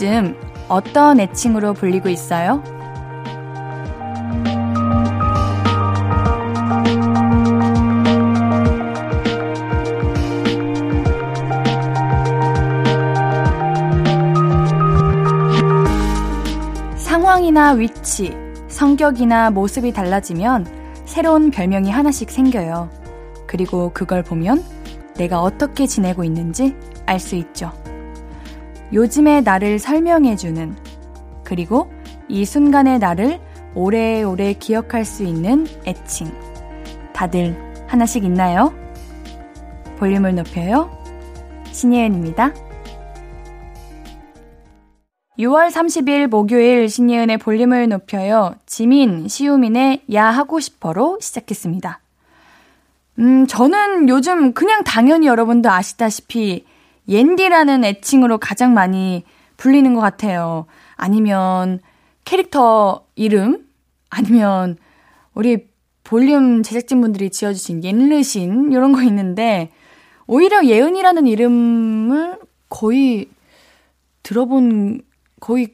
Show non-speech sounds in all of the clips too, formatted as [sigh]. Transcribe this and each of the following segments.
요즘 어떤 애칭으로 불리고 있어요? 상황이나 위치, 성격이나 모습이 달라지면 새로운 별명이 하나씩 생겨요. 그리고 그걸 보면 내가 어떻게 지내고 있는지 알 수 있죠. 요즘의 나를 설명해주는, 그리고 이 순간의 나를 오래오래 기억할 수 있는 애칭. 다들 하나씩 있나요? 볼륨을 높여요. 신예은입니다. 6월 30일 목요일 신예은의 볼륨을 높여요. 지민, 시우민의 야 하고 싶어로 시작했습니다. 음, 저는 요즘 그냥 당연히 여러분도 아시다시피 옌디라는 애칭으로 가장 많이 불리는 것 같아요. 아니면 캐릭터 이름? 아니면 우리 볼륨 제작진분들이 지어주신 옌르신 이런 거 있는데 오히려 예은이라는 이름을 거의 들어본 거의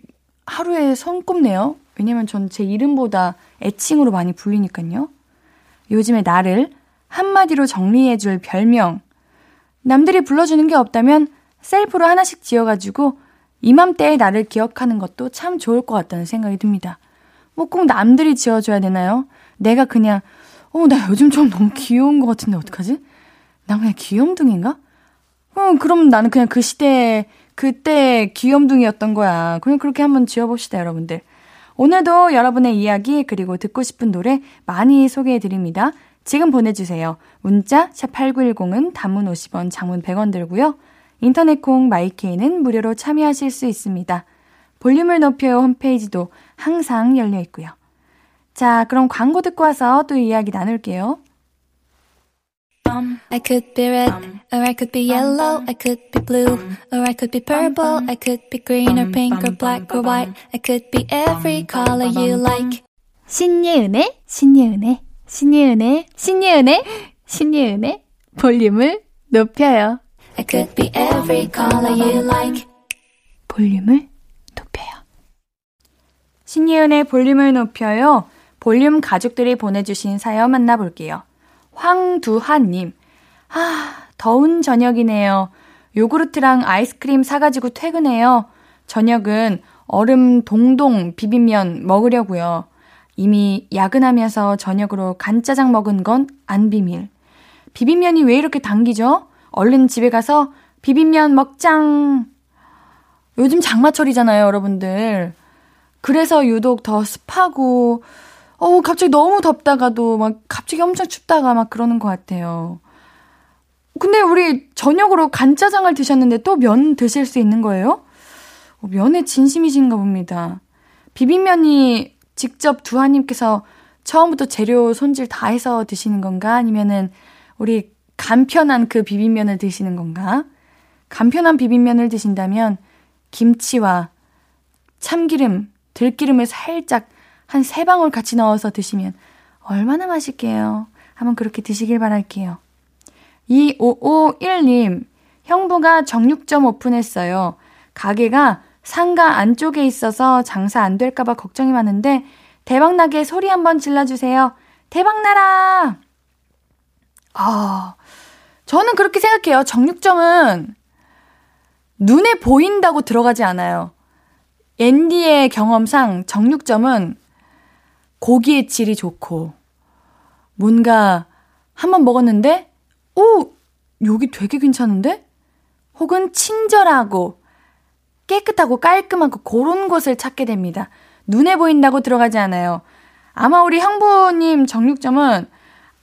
하루에 손꼽네요. 왜냐면 전 제 이름보다 애칭으로 많이 불리니까요. 요즘에 나를 한마디로 정리해줄 별명. 남들이 불러주는 게 없다면 셀프로 하나씩 지어가지고 이맘때에 나를 기억하는 것도 참 좋을 것 같다는 생각이 듭니다. 뭐 꼭 남들이 지어줘야 되나요? 내가 그냥, 어, 나 요즘 좀 너무 귀여운 것 같은데 어떡하지? 난 그냥 귀염둥인가? 어, 그럼 나는 그냥 그 시대에, 그때 귀염둥이였던 거야. 그냥 그렇게 한번 지어봅시다, 여러분들. 오늘도 여러분의 이야기, 그리고 듣고 싶은 노래 많이 소개해 드립니다. 지금 보내주세요. 문자 샵8910은 단문 50원, 장문 100원 들고요. 인터넷 콩 마이케이는 무료로 참여하실 수 있습니다. 볼륨을 높여요 홈페이지도 항상 열려 있고요. 자, 그럼 광고 듣고 와서 또 이야기 나눌게요. I could be red, or I could be yellow, I could be blue, or I could be purple, I could be green or pink or black or white, I could be every color you like. 신예은의, 신예은의, 신예은의, 신예은의, 신예은의 볼륨을 높여요. I could be every color you like. 볼륨을 높여요. 신예은의 볼륨을 높여요. 볼륨 가족들이 보내주신 사연 만나볼게요. 황두하님. 아, 더운 저녁이네요. 요구르트랑 아이스크림 사가지고 퇴근해요. 저녁은 얼음 동동 비빔면 먹으려고요. 이미 야근하면서 저녁으로 간짜장 먹은 건 안 비밀. 비빔면이 왜 이렇게 당기죠? 얼른 집에 가서 비빔면 먹장! 요즘 장마철이잖아요, 여러분들. 그래서 유독 더 습하고, 어 갑자기 너무 덥다가도 막 갑자기 엄청 춥다가 막 그러는 것 같아요. 근데 우리 저녁으로 간짜장을 드셨는데 또 면 드실 수 있는 거예요? 어, 면에 진심이신가 봅니다. 비빔면이 직접 두하님께서 처음부터 재료 손질 다 해서 드시는 건가? 아니면은 우리 간편한 그 비빔면을 드시는 건가? 간편한 비빔면을 드신다면 김치와 참기름, 들기름을 살짝 한 세 방울 같이 넣어서 드시면 얼마나 맛있게요. 한번 그렇게 드시길 바랄게요. 2551님, 형부가 정육점 오픈했어요. 가게가 상가 안쪽에 있어서 장사 안 될까봐 걱정이 많은데 대박나게 소리 한번 질러주세요. 대박나라! 아, 저는 그렇게 생각해요. 정육점은 눈에 보인다고 들어가지 않아요. 앤디의 경험상 정육점은 고기의 질이 좋고, 뭔가 한번 먹었는데, 오! 여기 되게 괜찮은데? 혹은 친절하고, 깨끗하고 깔끔하고 그런 곳을 찾게 됩니다. 눈에 보인다고 들어가지 않아요. 아마 우리 형부님 정육점은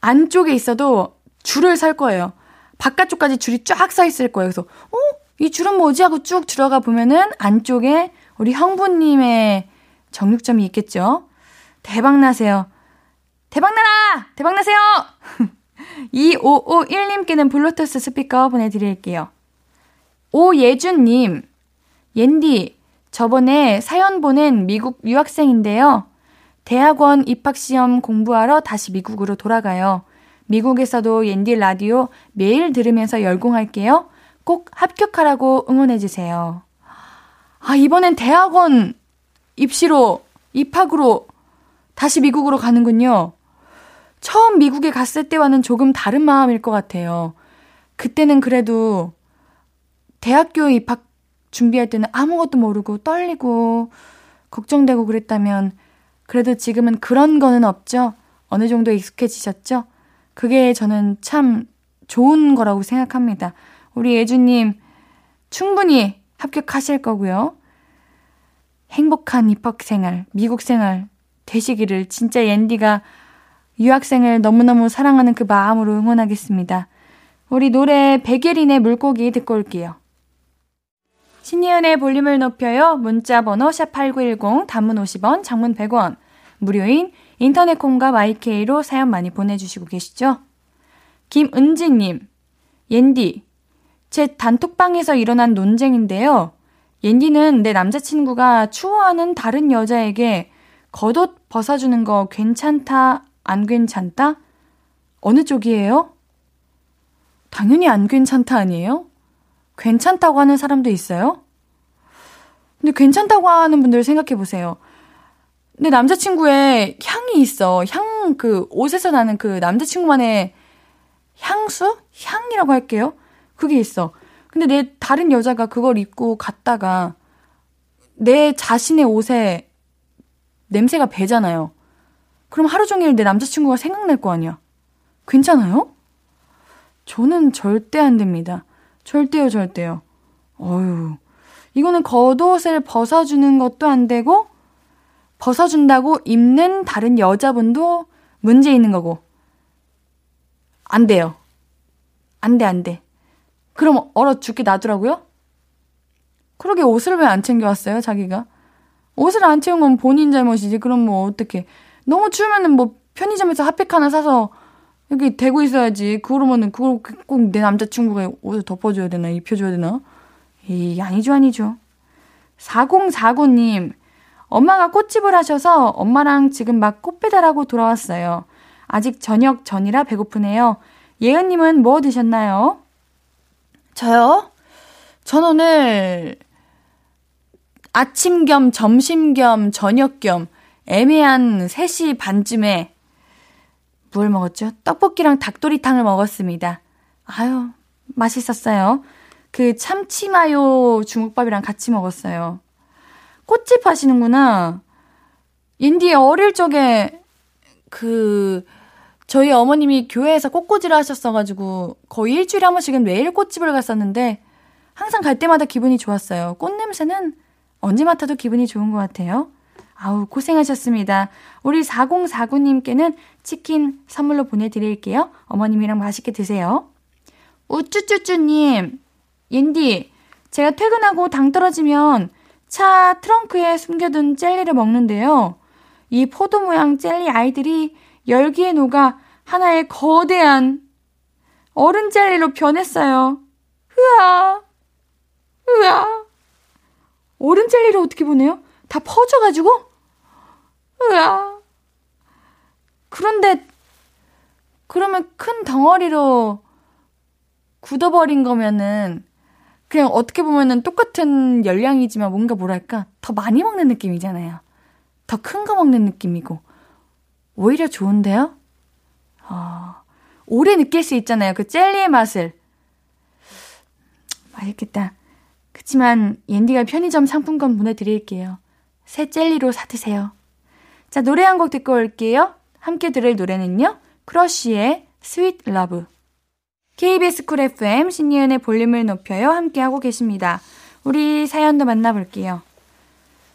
안쪽에 있어도 줄을 살 거예요. 바깥쪽까지 줄이 쫙 서 있을 거예요. 그래서, 어? 이 줄은 뭐지? 하고 쭉 들어가 보면은 안쪽에 우리 형부님의 정육점이 있겠죠? 대박 나세요. 대박 나라! 대박 나세요! [laughs] 2551님께는 블루투스 스피커 보내드릴게요. 오예준님, 옌디, 저번에 사연 보낸 미국 유학생인데요. 대학원 입학시험 공부하러 다시 미국으로 돌아가요. 미국에서도 옌디 라디오 매일 들으면서 열공할게요. 꼭 합격하라고 응원해주세요. 아, 이번엔 대학원 입시로, 입학으로 다시 미국으로 가는군요. 처음 미국에 갔을 때와는 조금 다른 마음일 것 같아요. 그때는 그래도 대학교 입학 준비할 때는 아무것도 모르고 떨리고 걱정되고 그랬다면 그래도 지금은 그런 거는 없죠. 어느 정도 익숙해지셨죠? 그게 저는 참 좋은 거라고 생각합니다. 우리 예주님 충분히 합격하실 거고요. 행복한 입학 생활, 미국 생활 되시기를 진짜 옌디가 유학생을 너무너무 사랑하는 그 마음으로 응원하겠습니다. 우리 노래 백예린의 물고기 듣고 올게요. 신예은의 볼륨을 높여요. 문자 번호 샵8910 단문 50원, 장문 100원. 무료인 인터넷 콩과 마이케이로 사연 많이 보내주시고 계시죠? 김은지님, 옌디, 제 단톡방에서 일어난 논쟁인데요. 옌디는 내 남자친구가 추워하는 다른 여자에게 겉옷 벗어주는 거 괜찮다, 안 괜찮다? 어느 쪽이에요? 당연히 안 괜찮다 아니에요? 괜찮다고 하는 사람도 있어요? 근데 괜찮다고 하는 분들 생각해 보세요. 내 남자친구의 향이 있어. 향, 그, 옷에서 나는 그 남자친구만의 향수? 향이라고 할게요. 그게 있어. 근데 내 다른 여자가 그걸 입고 갔다가 내 자신의 옷에 냄새가 배잖아요. 그럼 하루 종일 내 남자친구가 생각날 거 아니야. 괜찮아요? 저는 절대 안 됩니다. 절대요, 절대요. 어휴. 이거는 겉옷을 벗어주는 것도 안 되고, 벗어준다고 입는 다른 여자분도 문제 있는 거고. 안 돼요. 안 돼, 안 돼. 그럼 얼어 죽게 놔두라고요? 그러게 옷을 왜 안 챙겨왔어요, 자기가? 옷을 안 채운 건 본인 잘못이지. 그럼 뭐 어떻게? 너무 추우면은 뭐 편의점에서 핫팩 하나 사서 여기 대고 있어야지. 그러면은 그걸 꼭 내 남자친구가 옷을 덮어줘야 되나 입혀줘야 되나? 이 아니죠 아니죠. 4049님 엄마가 꽃집을 하셔서 엄마랑 지금 막 꽃 배달하고 돌아왔어요. 아직 저녁 전이라 배고프네요. 예은님은 뭐 드셨나요? 저요? 전 오늘 아침 겸 점심 겸 저녁 겸 애매한 3시 반쯤에 뭘 먹었죠? 떡볶이랑 닭도리탕을 먹었습니다. 아유, 맛있었어요. 그 참치마요 중국밥이랑 같이 먹었어요. 꽃집 하시는구나. 인디 어릴 적에 그 저희 어머님이 교회에서 꽃꽂이를 하셨어가지고 거의 일주일에 한 번씩은 매일 꽃집을 갔었는데 항상 갈 때마다 기분이 좋았어요. 꽃 냄새는 언제 맡아도 기분이 좋은 것 같아요. 아우, 고생하셨습니다. 우리 4049님께는 치킨 선물로 보내드릴게요. 어머님이랑 맛있게 드세요. 우쭈쭈쭈님, 옌디, 제가 퇴근하고 당 떨어지면 차 트렁크에 숨겨둔 젤리를 먹는데요. 이 포도 모양 젤리 아이들이 열기에 녹아 하나의 거대한 어른 젤리로 변했어요. 으아, 으아. 어른 젤리를 어떻게 보내요? 다 퍼져가지고? 으아. 그런데, 그러면 큰 덩어리로 굳어버린 거면은, 그냥 어떻게 보면은 똑같은 열량이지만 뭔가 뭐랄까, 더 많이 먹는 느낌이잖아요. 더 큰 거 먹는 느낌이고. 오히려 좋은데요? 어, 오래 느낄 수 있잖아요. 그 젤리의 맛을. 맛있겠다. 그치만 옌디가 편의점 상품권 보내드릴게요. 새 젤리로 사드세요. 자, 노래 한 곡 듣고 올게요. 함께 들을 노래는요. 크러쉬의 Sweet Love. KBS Cool FM 신예은의 볼륨을 높여요. 함께하고 계십니다. 우리 사연도 만나볼게요.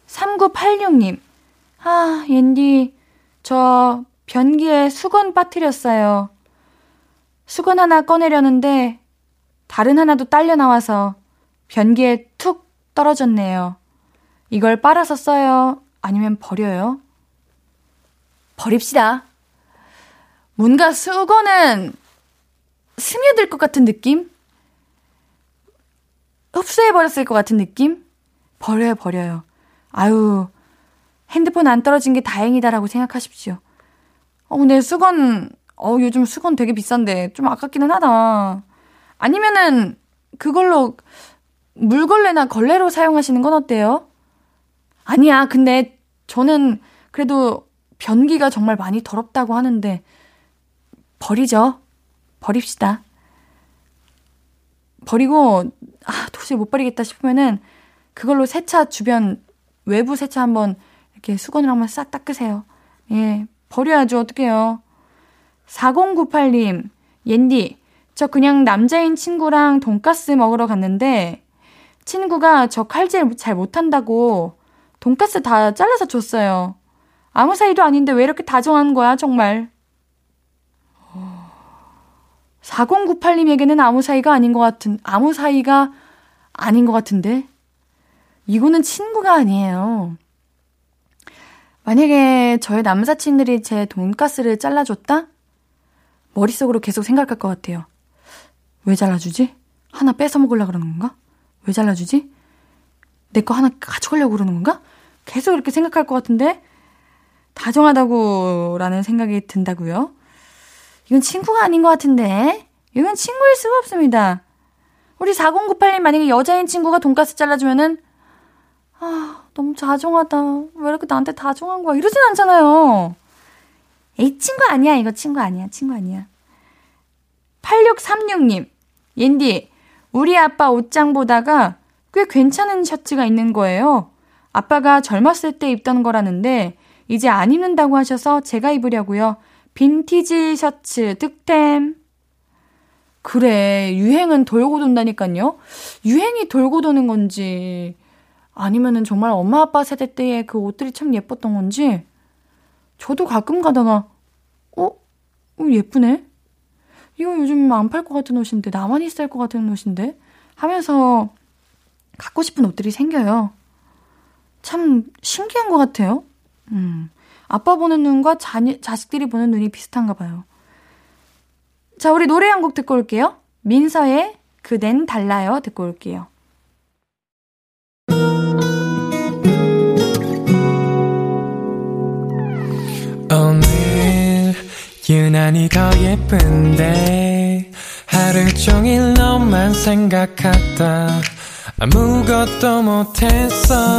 3986님. 아, 옌디. 저 변기에 수건 빠뜨렸어요. 수건 하나 꺼내려는데 다른 하나도 딸려 나와서 변기에 툭 떨어졌네요. 이걸 빨아서 써요? 아니면 버려요? 버립시다. 뭔가 수건은 스며들 것 같은 느낌? 흡수해버렸을 것 같은 느낌? 버려요, 버려요. 아유, 핸드폰 안 떨어진 게 다행이다라고 생각하십시오. 어, 근데 수건, 어, 요즘 수건 되게 비싼데 좀 아깝기는 하다. 아니면은 그걸로 물걸레나 걸레로 사용하시는 건 어때요? 아니야, 근데 저는 그래도 변기가 정말 많이 더럽다고 하는데, 버리죠. 버립시다. 버리고, 아, 도저히 못 버리겠다 싶으면은, 그걸로 세차 주변, 외부 세차 한번 이렇게 수건으로 한번 싹 닦으세요. 예, 버려야죠. 어떡해요. 4098님, 옌디, 저 그냥 남자인 친구랑 돈가스 먹으러 갔는데, 친구가 저 칼질 잘 못한다고 돈가스 다 잘라서 줬어요. 아무 사이도 아닌데 왜 이렇게 다정한 거야, 정말. 4098님에게는 아무 사이가 아닌 것 같은, 아무 사이가 아닌 것 같은데? 이거는 친구가 아니에요. 만약에 저의 남사친들이 제 돈가스를 잘라줬다? 머릿속으로 계속 생각할 것 같아요. 왜 잘라주지? 하나 뺏어 먹으려고 그러는 건가? 왜 잘라주지? 내 거 하나 가져가려고 그러는 건가? 계속 이렇게 생각할 것 같은데, 다정하다고 라는 생각이 든다고요? 이건 친구가 아닌 것 같은데, 이건 친구일 수가 없습니다. 우리 4098님 만약에 여자인 친구가 돈가스 잘라주면은, 아, 너무 다정하다. 왜 이렇게 나한테 다정한 거야? 이러진 않잖아요. 에이, 친구 아니야. 이거 친구 아니야. 친구 아니야. 8636님, 옌디, 우리 아빠 옷장 보다가 꽤 괜찮은 셔츠가 있는 거예요. 아빠가 젊었을 때 입던 거라는데, 이제 안 입는다고 하셔서 제가 입으려고요. 빈티지 셔츠 득템. 그래, 유행은 돌고 돈다니까요. 유행이 돌고 도는 건지, 아니면은 정말 엄마 아빠 세대 때의 그 옷들이 참 예뻤던 건지, 저도 가끔 가다가, 어? 어 예쁘네? 이거 요즘 안 팔 것 같은 옷인데, 나만 있을 것 같은 옷인데? 하면서 갖고 싶은 옷들이 생겨요. 참 신기한 것 같아요. 음. 아빠 보는 눈과 자, 자식들이 보는 눈이 비슷한가 봐요. 자, 우리 노래 한 곡 듣고 올게요. 민서의 그댄 달라요 듣고 올게요. 오늘 유난히 더 예쁜데 하루 종일 너만 생각하다 아무것도 못했어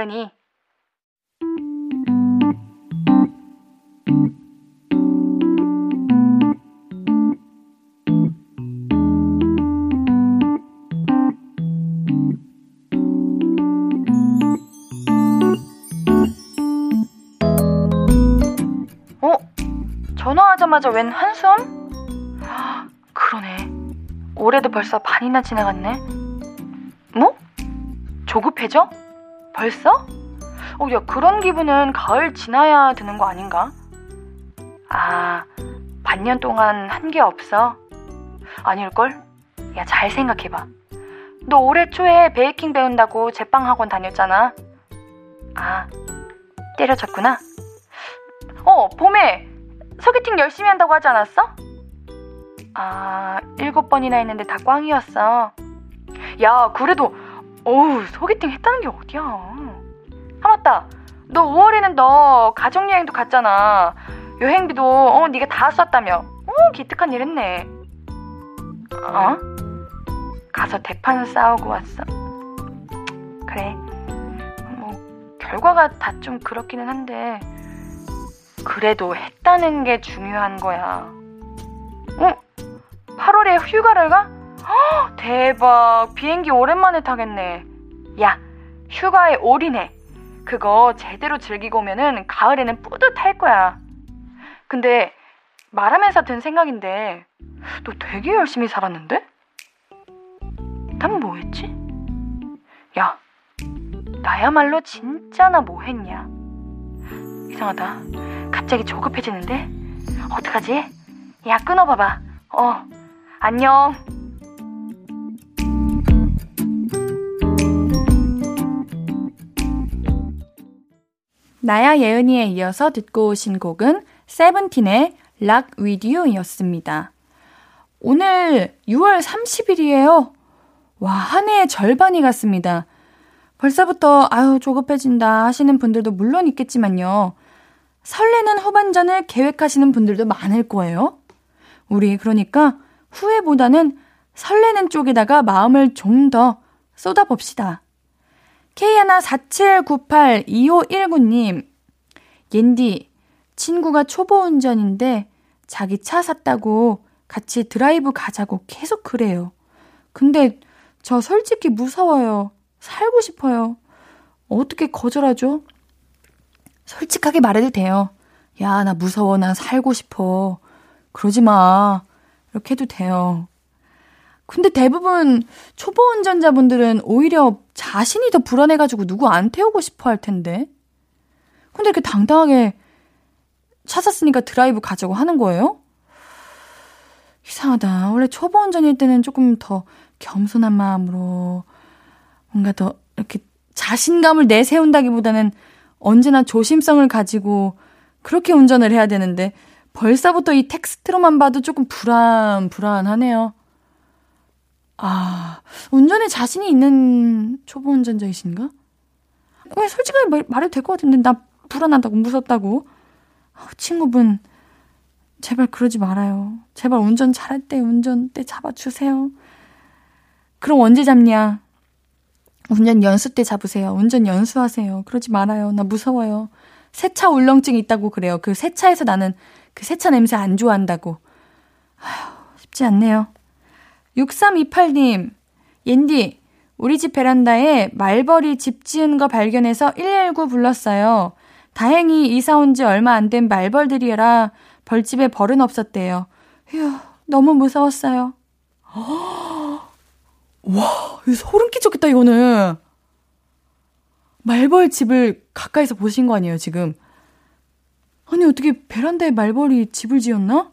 예은이. 전화하자마자 웬 한숨? 그러네. 올해도 벌써 반이나 지나갔네. 뭐? 조급해져? 벌써? 어, 야, 그런 기분은 가을 지나야 드는 거 아닌가? 아, 반년 동안 한 게 없어? 아닐걸? 야, 잘 생각해봐. 너 올해 초에 베이킹 배운다고 제빵 학원 다녔잖아. 아, 때려쳤구나. 어, 봄에 소개팅 열심히 한다고 하지 않았어? 아, 일곱 번이나 했는데 다 꽝이었어. 야, 그래도, 어우, 소개팅 했다는 게 어디야. 아, 맞다. 너 5월에는 너 가족여행도 갔잖아. 여행비도, 어, 네가 다 썼다며. 어, 기특한 일 했네. 어? 가서 대판 싸우고 왔어. 그래. 뭐, 결과가 다 좀 그렇기는 한데, 그래도 했다는 게 중요한 거야. 어? 8월에 휴가를 가? 허, [gasps] 대박. 비행기 오랜만에 타겠네. 야, 휴가에 올인해. 그거 제대로 즐기고 오면은 가을에는 뿌듯할 거야. 근데 말하면서 든 생각인데 너 되게 열심히 살았는데? 난 뭐했지? 야, 나야말로 진짜 나 뭐 했냐? 이상하다. 갑자기 조급해지는데? 어떡하지? 야, 끊어봐봐. 어, 안녕. 나야 예은이에 이어서 듣고 오신 곡은 세븐틴의 With You였습니다. 오늘 6월 30일이에요. 와, 한 해의 절반이 갔습니다. 벌써부터 아유 조급해진다 하시는 분들도 물론 있겠지만요. 설레는 후반전을 계획하시는 분들도 많을 거예요. 우리 그러니까 후회보다는 설레는 쪽에다가 마음을 좀 더 쏟아봅시다. K147982519님, 옌디, 친구가 초보 운전인데 자기 차 샀다고 같이 드라이브 가자고 계속 그래요. 근데 저 솔직히 무서워요. 살고 싶어요. 어떻게 거절하죠? 솔직하게 말해도 돼요. 야, 나 무서워. 나 살고 싶어. 그러지 마. 이렇게 해도 돼요. 근데 대부분 초보 운전자분들은 오히려 자신이 더 불안해가지고 누구 안 태우고 싶어 할 텐데. 근데 이렇게 당당하게 찾았으니까 드라이브 가자고 하는 거예요? 이상하다. 원래 초보 운전일 때는 조금 더 겸손한 마음으로 뭔가 더 이렇게 자신감을 내세운다기보다는 언제나 조심성을 가지고 그렇게 운전을 해야 되는데 벌써부터 이 텍스트로만 봐도 조금 불안, 불안하네요. 아, 운전에 자신이 있는 초보 운전자이신가? 왜 솔직하게 말, 말해도 될 것 같은데 나 불안하다고 무섭다고. 어, 친구분 제발 그러지 말아요. 제발 운전 잘할 때 운전대 잡아주세요. 그럼 언제 잡냐? 운전 연수 때 잡으세요. 운전 연수하세요. 그러지 말아요. 나 무서워요. 세차 울렁증 있다고 그래요. 그 세차에서 나는 그 세차 냄새 안 좋아한다고. 아휴, 쉽지 않네요. 6328님, 옌디, 우리 집 베란다에 말벌이 집 지은 거 발견해서 119 불렀어요. 다행히 이사 온 지 얼마 안 된 말벌들이라 벌집에 벌은 없었대요. 휴, 너무 무서웠어요. [gasps] 와, 소름 끼쳤겠다, 이거는. 말벌 집을 가까이서 보신 거 아니에요, 지금? 아니, 어떻게 베란다에 말벌이 집을 지었나?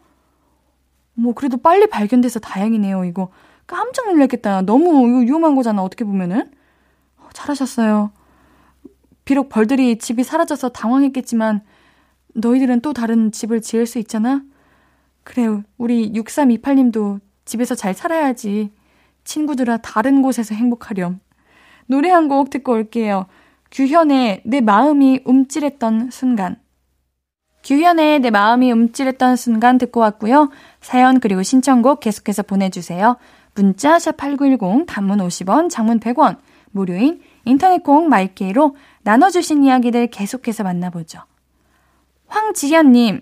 뭐, 그래도 빨리 발견돼서 다행이네요, 이거. 깜짝 놀랐겠다. 너무 위험한 거잖아, 어떻게 보면은. 어, 잘하셨어요. 비록 벌들이 집이 사라져서 당황했겠지만, 너희들은 또 다른 집을 지을 수 있잖아? 그래, 우리 6328님도 집에서 잘 살아야지. 친구들아 다른 곳에서 행복하렴. 노래 한 곡 듣고 올게요. 규현의 내 마음이 움찔했던 순간. 규현의 내 마음이 움찔했던 순간 듣고 왔고요. 사연 그리고 신청곡 계속해서 보내주세요. 문자 샵8910 단문 50원, 장문 100원, 무료인 인터넷 콩 마이케이로 나눠주신 이야기들 계속해서 만나보죠. 황지현님,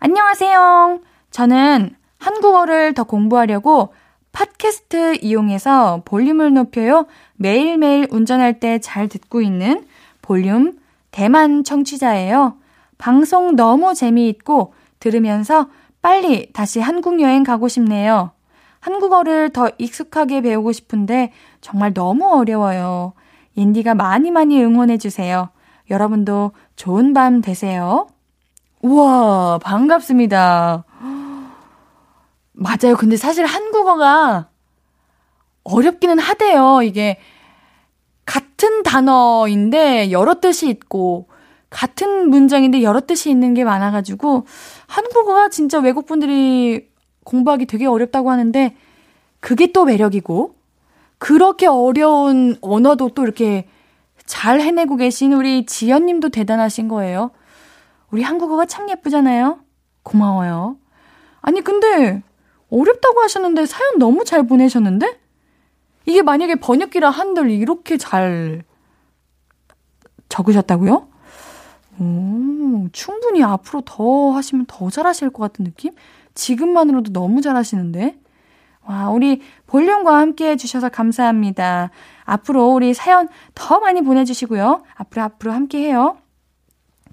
안녕하세요. 저는 한국어를 더 공부하려고 팟캐스트 이용해서 볼륨을 높여요. 매일매일 운전할 때 잘 듣고 있는 볼륨 대만 청취자예요. 방송 너무 재미있고 들으면서 빨리 다시 한국 여행 가고 싶네요. 한국어를 더 익숙하게 배우고 싶은데 정말 너무 어려워요. 옌디가 많이 많이 응원해주세요. 여러분도 좋은 밤 되세요. 우와, 반갑습니다. 맞아요. 근데 사실 한국어가 어렵기는 하대요. 이게 같은 단어인데 여러 뜻이 있고 같은 문장인데 여러 뜻이 있는 게 많아가지고 한국어가 진짜 외국 분들이 공부하기 되게 어렵다고 하는데 그게 또 매력이고 그렇게 어려운 언어도 또 이렇게 잘 해내고 계신 우리 지연님도 대단하신 거예요. 우리 한국어가 참 예쁘잖아요. 고마워요. 아니 근데 어렵다고 하셨는데 사연 너무 잘 보내셨는데? 이게 만약에 번역기라 한들 이렇게 잘 적으셨다고요? 오, 충분히 앞으로 더 하시면 더 잘하실 것 같은 느낌? 지금만으로도 너무 잘하시는데? 와, 우리 볼륨과 함께 해주셔서 감사합니다. 앞으로 우리 사연 더 많이 보내주시고요. 앞으로 앞으로 함께 해요.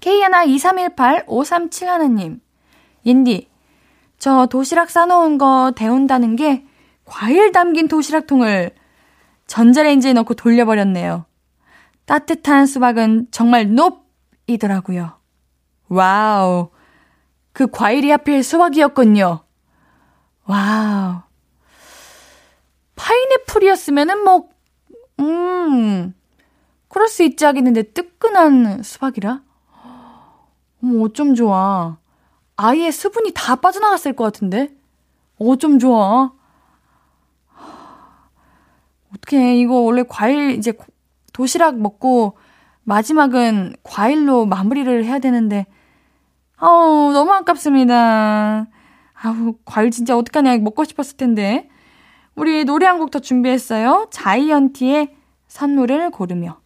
K12318-5371님. 앤디, 저 도시락 싸놓은 거 데운다는 게 과일 담긴 도시락통을 전자레인지에 넣고 돌려버렸네요. 따뜻한 수박은 정말 no이더라고요. Wow. 그 과일이 하필 수박이었군요. Wow. 파인애플이었으면은 뭐, 음, 그럴 수 있지 하겠는데 뜨끈한 수박이라? 어머, 어쩜 좋아. 아예 수분이 다 빠져나갔을 것 같은데? 어쩜 좋아. 어떡해. 이거 원래 과일, 이제 도시락 먹고 마지막은 과일로 마무리를 해야 되는데, 아우, 너무 아깝습니다. 아우, 과일 진짜 어떡하냐. 먹고 싶었을 텐데. 우리 노래 한 곡 더 준비했어요. 자이언티의 선물을 고르며.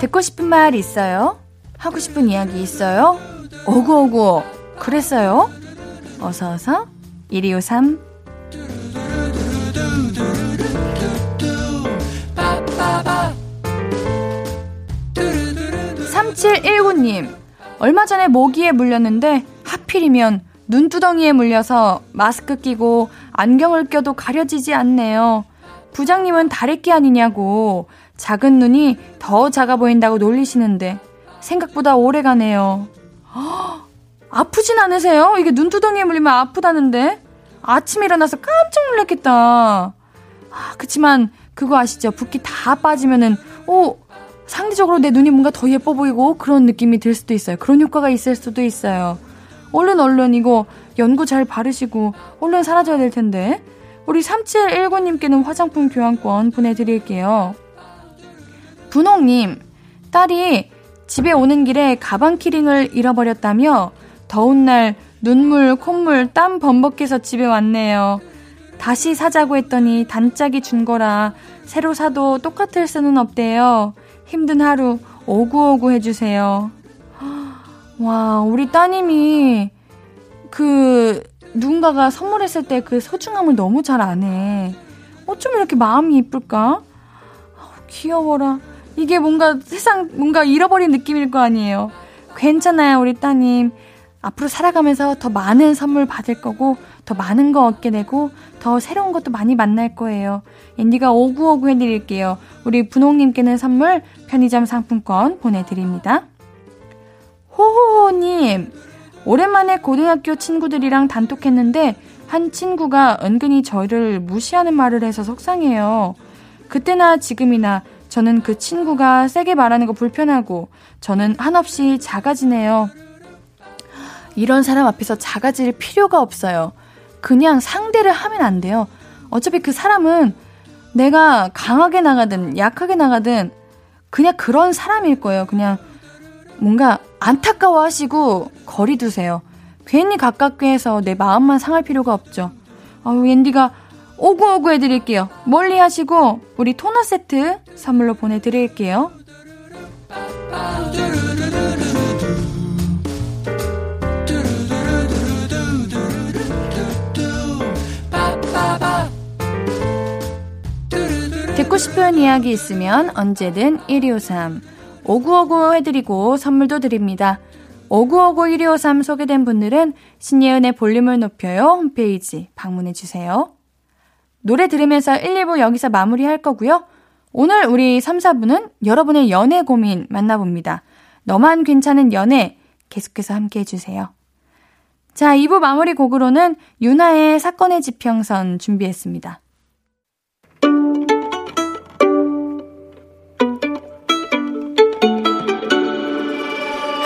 듣고 싶은 말 있어요? 하고 싶은 이야기 있어요? 오구오구 그랬어요? 어서어서 1253 3719님 얼마 전에 모기에 물렸는데 하필이면 눈두덩이에 물려서 마스크 끼고 안경을 껴도 가려지지 않네요. 부장님은 다래끼 아니냐고 작은 눈이 더 작아 보인다고 놀리시는데 생각보다 오래 가네요. 허, 아프진 않으세요? 이게 눈두덩이에 물리면 아프다는데 아침에 일어나서 깜짝 놀랐겠다. 아, 그치만 그거 아시죠? 붓기 다 빠지면은 오 상대적으로 내 눈이 뭔가 더 예뻐 보이고 그런 느낌이 들 수도 있어요. 그런 효과가 있을 수도 있어요. 얼른 얼른 이거 연고 잘 바르시고 얼른 사라져야 될 텐데. 우리 3719님께는 화장품 교환권 보내드릴게요. 분홍님, 딸이 집에 오는 길에 가방 키링을 잃어버렸다며 더운 날 눈물, 콧물, 땀 범벅해서 집에 왔네요. 다시 사자고 했더니 단짝이 준 거라 새로 사도 똑같을 수는 없대요. 힘든 하루 오구오구 해주세요. 와, 우리 따님이 그 누군가가 선물했을 때 그 소중함을 너무 잘 아네. 어쩜 이렇게 마음이 이쁠까? 귀여워라. 이게 뭔가 세상 뭔가 잃어버린 느낌일 거 아니에요. 괜찮아요, 우리 따님. 앞으로 살아가면서 더 많은 선물 받을 거고, 더 많은 거 얻게 되고, 더 새로운 것도 많이 만날 거예요. 앤디가 오구오구 해드릴게요. 우리 분홍님께는 선물 편의점 상품권 보내드립니다. 호호호님, 오랜만에 고등학교 친구들이랑 단톡했는데, 한 친구가 은근히 저를 무시하는 말을 해서 속상해요. 그때나 지금이나 저는 그 친구가 세게 말하는 거 불편하고 저는 한없이 작아지네요. 이런 사람 앞에서 작아질 필요가 없어요. 그냥 상대를 하면 안 돼요. 어차피 그 사람은 내가 강하게 나가든 약하게 나가든 그냥 그런 사람일 거예요. 그냥 뭔가 안타까워 하시고 거리 두세요. 괜히 가깝게 해서 내 마음만 상할 필요가 없죠. 아우, 앤디가 오구오구 해드릴게요. 멀리 하시고 우리 토너 세트 선물로 보내드릴게요. 듣고 싶은 이야기 있으면 언제든 1253 5959 해드리고 선물도 드립니다. 5959 1253 소개된 분들은 신예은의 볼륨을 높여요 홈페이지 방문해주세요. 노래 들으면서 1, 2부 여기서 마무리할 거고요. 오늘 우리 3, 4부는 여러분의 연애 고민 만나봅니다. 너만 괜찮은 연애 계속해서 함께 해주세요. 자, 2부 마무리 곡으로는 유나의 사건의 지평선 준비했습니다.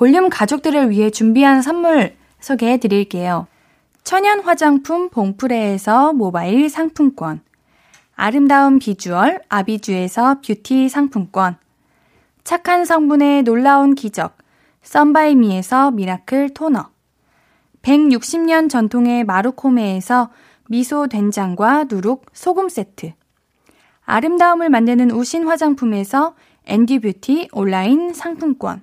볼륨 가족들을 위해 준비한 선물 소개해 드릴게요. 천연 화장품 봉프레에서 모바일 상품권. 아름다운 비주얼 아비주에서 뷰티 상품권. 착한 성분의 놀라운 기적 썬바이미에서 미라클 토너. 160년 전통의 마루코메에서 미소 된장과 누룩 소금 세트. 아름다움을 만드는 우신 화장품에서 앤디 뷰티 온라인 상품권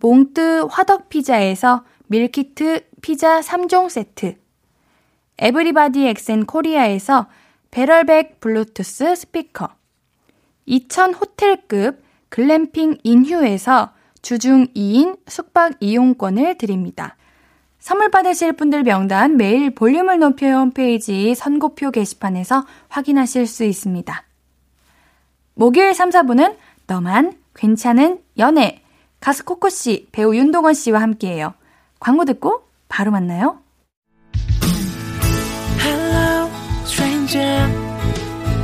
몽뜨 화덕피자에서 밀키트 피자 3종 세트 에브리바디 엑센 코리아에서 배럴백 블루투스 스피커 2000 호텔급 글램핑 인휴에서 주중 2인 숙박 이용권을 드립니다. 선물 받으실 분들 명단 매일 볼륨을 높여 홈페이지 선곡표 게시판에서 확인하실 수 있습니다. 목요일 3, 4분은 너만 괜찮은 연애 가수 코코 씨, 배우 윤도건 씨와 함께해요. 광고 듣고 바로 만나요. Hello, stranger.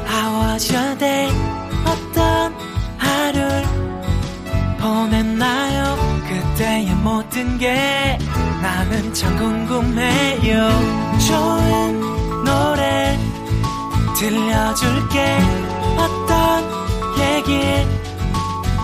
How was your day? 어떤 하루를 보냈나요? 그때의 모든 게 나는 참 궁금해요. 좋은 노래 들려줄게. 어떤 얘기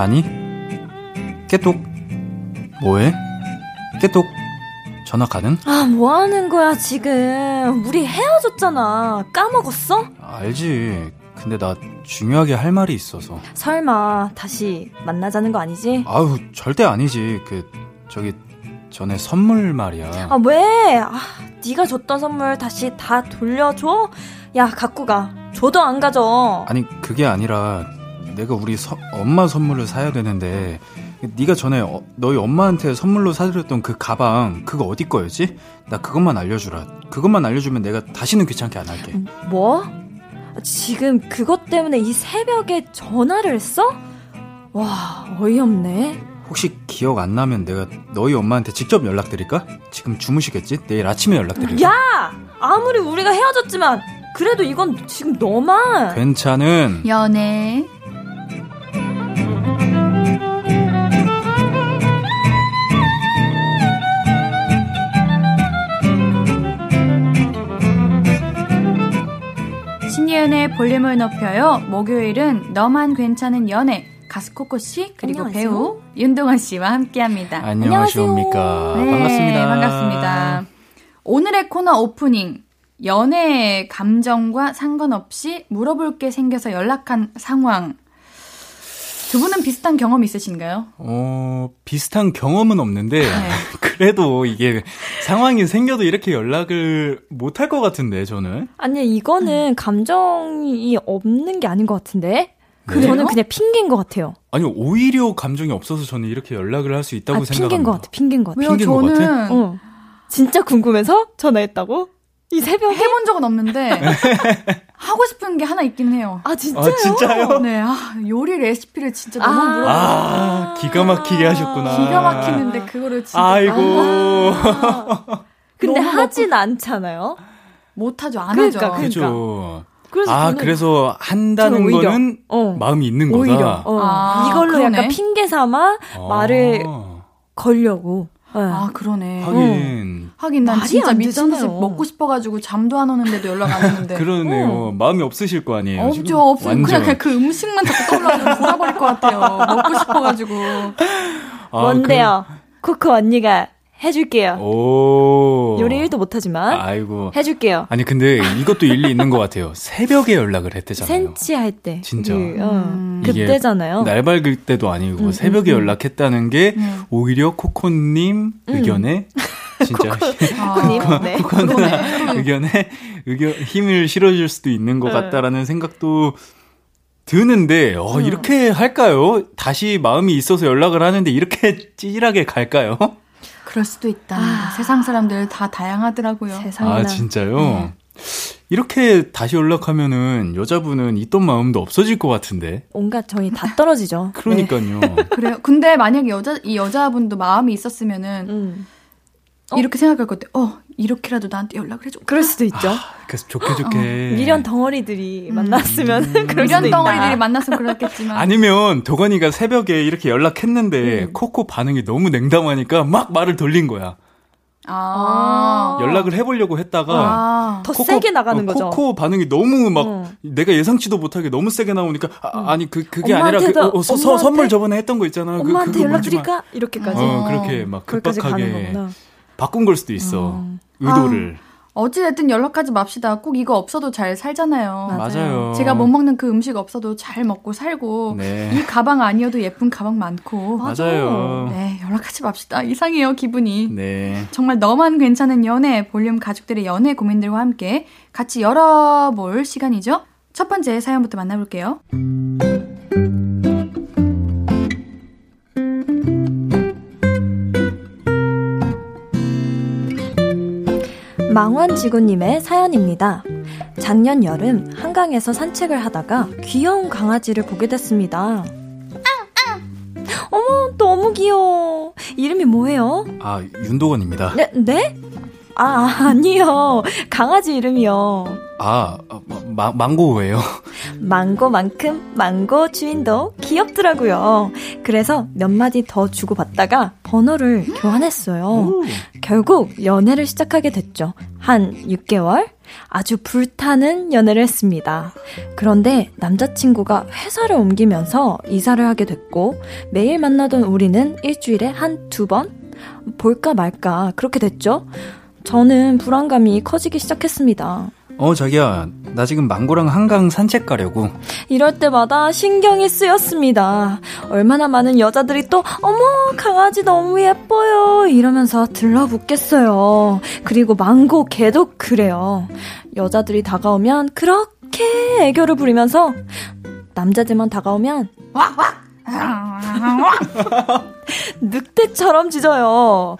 자니? 깨똑 뭐해? 깨똑 전화 가능? 아, 뭐 하는 거야, 지금. 우리 헤어졌잖아. 까먹었어? 알지 근데 나 중요하게 할 말이 있어서 설마, 다시 만나자는 거 아니지? 아유 절대 아니지 그 저기 전에 선물 말이야 아, 왜? 아, 네가 줬던 선물 다시 다 돌려줘? 야, 갖고 가. 줘도 안 가져. 아니 그게 아니라 내가 우리 서- 엄마 선물을 사야 되는데 네가 전에 어- 너희 엄마한테 선물로 사드렸던 그 가방 그거 어디 거였지? 나 그것만 알려주라 그것만 알려주면 내가 다시는 귀찮게 안 할게 뭐? 지금 그것 때문에 이 새벽에 전화를 했어? 와, 어이없네. 혹시 기억 안 나면 내가 너희 엄마한테 직접 연락드릴까? 지금 주무시겠지? 내일 아침에 연락드릴게 야! 아무리 우리가 헤어졌지만, 그래도 이건 지금 너만. 괜찮은 연애. 신예은의 볼륨을 높여요. 목요일은 너만 괜찮은 연애 가수 코코 씨 그리고 안녕하세요. 배우 윤동원 씨와 함께합니다. 안녕하십니까 네, 반갑습니다 반갑습니다. 오늘의 코너 오프닝. 연애 감정과 상관없이 물어볼 게 생겨서 연락한 상황. 두 분은 비슷한 경험 있으신가요? 어 비슷한 경험은 없는데 네. [laughs] 그래도 이게 상황이 생겨도 이렇게 연락을 못 할 것 같은데 저는 아니, 이거는 감정이 없는 게 아닌 것 같은데? 그래요? 저는 그냥 핑계인 것 같아요. 아니 오히려 감정이 없어서 저는 이렇게 연락을 할 수 있다고 아, 핑계인 생각합니다 것 같아, 핑계인 것 같아. 왜요? 핑계인 것 저는 같아? 어. 진짜 궁금해서 전화했다고? 이 새벽에? 해본 적은 없는데 [laughs] 하고 싶은 게 하나 있긴 해요. 아, 진짜요? 아 진짜요? 네, 아, 요리 레시피를 진짜 너무 아. 물어보고 아 기가 막히게 하셨구나 기가 막히는데 그거를 진짜 아이고 아. 근데 하진 않잖아요. 못 하죠, 안 그러니까, 하죠. 그- 그죠 그래서 아 그래서 한다는 오히려, 거는 어. 마음이 있는 오히려 거다 어. 아, 이걸로 그러네. 약간 핑계 삼아 어. 말을 걸려고. 네. 아, 그러네. 하긴. 하긴 난 말이 진짜 안 미친 듯이. 먹고 싶어가지고 잠도 안 오는데도 연락 안 오는데. [laughs] 그러네요. 어. 마음이 없으실 거 아니에요. 없죠, 없으면 그냥. 그냥 그 음식만 자꾸 떠올라서 돌아버릴 것 같아요. 먹고 싶어가지고. 아, 뭔데요? 코코 언니가 해줄게요. 그, 오. 요리 1도 못하지만 아이고. 해줄게요. 아니 근데 이것도 일리 있는 것 같아요. [laughs] 새벽에 연락을 했대잖아요. 센치 할 때. 진짜. 그, 어, 음. 그때잖아요. 날 밝을 때도 아니고 음, 새벽에 음, 음. 연락했다는 게 음. 오히려 코코님 의견에 [laughs] 진짜 [laughs] 아, 코코님. 네. 그러네. 의견에 의견 힘을 실어줄 수도 있는 것 네. 같다라는 생각도 드는데 어, 음. 이렇게 할까요? 다시 마음이 있어서 연락을 하는데 이렇게 [laughs] 찌질하게 갈까요? 그럴 수도 있다. 아. 세상 사람들 다 다양하더라고요. 세상에나. 아 진짜요? 네. 이렇게 다시 연락하면은 여자분은 있던 마음도 없어질 것 같은데. 온갖 정이 다 떨어지죠. [laughs] 네. 그러니까요. 그래요. 근데 만약에 여자 이 여자분도 마음이 있었으면은 음. 이렇게 생각할 것 같아. 어 이렇게라도 나한테 연락을 해줘. 그럴 수도 있죠. 그래서 좋게 좋게. 어, 미련 덩어리들이 만났으면 음. 그럴 미련 수도 있다. 덩어리들이 만났으면 그렇겠지만. 아니면 도건이가 새벽에 이렇게 연락했는데 음. 코코 반응이 너무 냉담하니까 막 말을 돌린 거야. 아. 연락을 해보려고 했다가 아. 더 세게 나가는 어, 거죠. 코코 반응이 너무 막 어. 내가 예상치도 못하게 너무 세게 나오니까 아, 니그 그게 아니라 그, 어, 어, 서, 서- 엄마한테- 선물 저번에 했던 거 있잖아. 그, 엄마한테 그거 연락 물지 마. 드릴까? 이렇게까지. 어 그렇게 막 급박하게. 바꾼 걸 수도 있어. 어. 의도를. 어찌됐든 연락하지 맙시다. 꼭 이거 없어도 잘 살잖아요. 맞아요. 맞아요. 제가 못 먹는 그 음식 없어도 잘 먹고 살고 네. 이 가방 아니어도 예쁜 가방 많고 맞아요. 네 연락하지 맙시다 이상해요 기분이 네. 정말 너만 괜찮은 연애 볼륨 가족들의 연애 고민들과 함께 같이 열어볼 시간이죠 첫 번째 사연부터 만나볼게요 망원 지구님의 사연입니다. 작년 여름 한강에서 산책을 하다가 귀여운 강아지를 보게 됐습니다. 어머, 너무 귀여워. 이름이 뭐예요? 아 윤도건입니다. 네, 네? 아, 아니요. 강아지 이름이요. 아 어, 마, 망고예요. [laughs] 망고만큼 망고 주인도 귀엽더라고요. 그래서 몇 마디 더 주고받다가 번호를 교환했어요. 결국 연애를 시작하게 됐죠. 한 6개월? 아주 불타는 연애를 했습니다. 그런데 남자친구가 회사를 옮기면서 이사를 하게 됐고 매일 만나던 우리는 일주일에 한 두 번? 볼까 말까 그렇게 됐죠. 저는 불안감이 커지기 시작했습니다. 어 자기야 나 지금 망고랑 한강 산책 가려고. 이럴 때마다 신경이 쓰였습니다. 얼마나 많은 여자들이 또, 어머, 강아지 너무 예뻐요. 이러면서 들러붙겠어요. 그리고 망고 개도 그래요. 여자들이 다가오면 그렇게 애교를 부리면서, 남자들만 다가오면, [laughs] 늑대처럼 짖어요.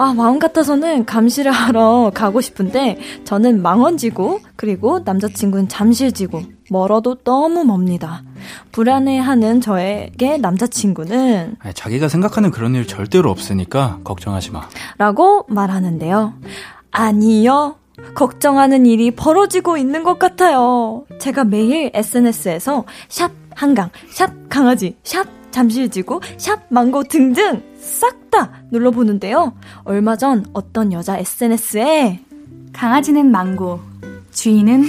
아, 마음 같아서는 감시를 하러 [laughs] 가고 싶은데, 저는 망원지구, 그리고 남자친구는 잠실지구, 멀어도 너무 멉니다. 불안해하는 저에게 남자친구는, 자기가 생각하는 그런 일 절대로 없으니까 걱정하지 마. 라고 말하는데요. 아니요. 걱정하는 일이 벌어지고 있는 것 같아요. 제가 매일 SNS에서 샵 한강, 샵 강아지, 샵 잠실지구, 샵 망고 등등 싹 다 눌러보는데요. 얼마 전 어떤 여자 SNS에 강아지는 망고 주인은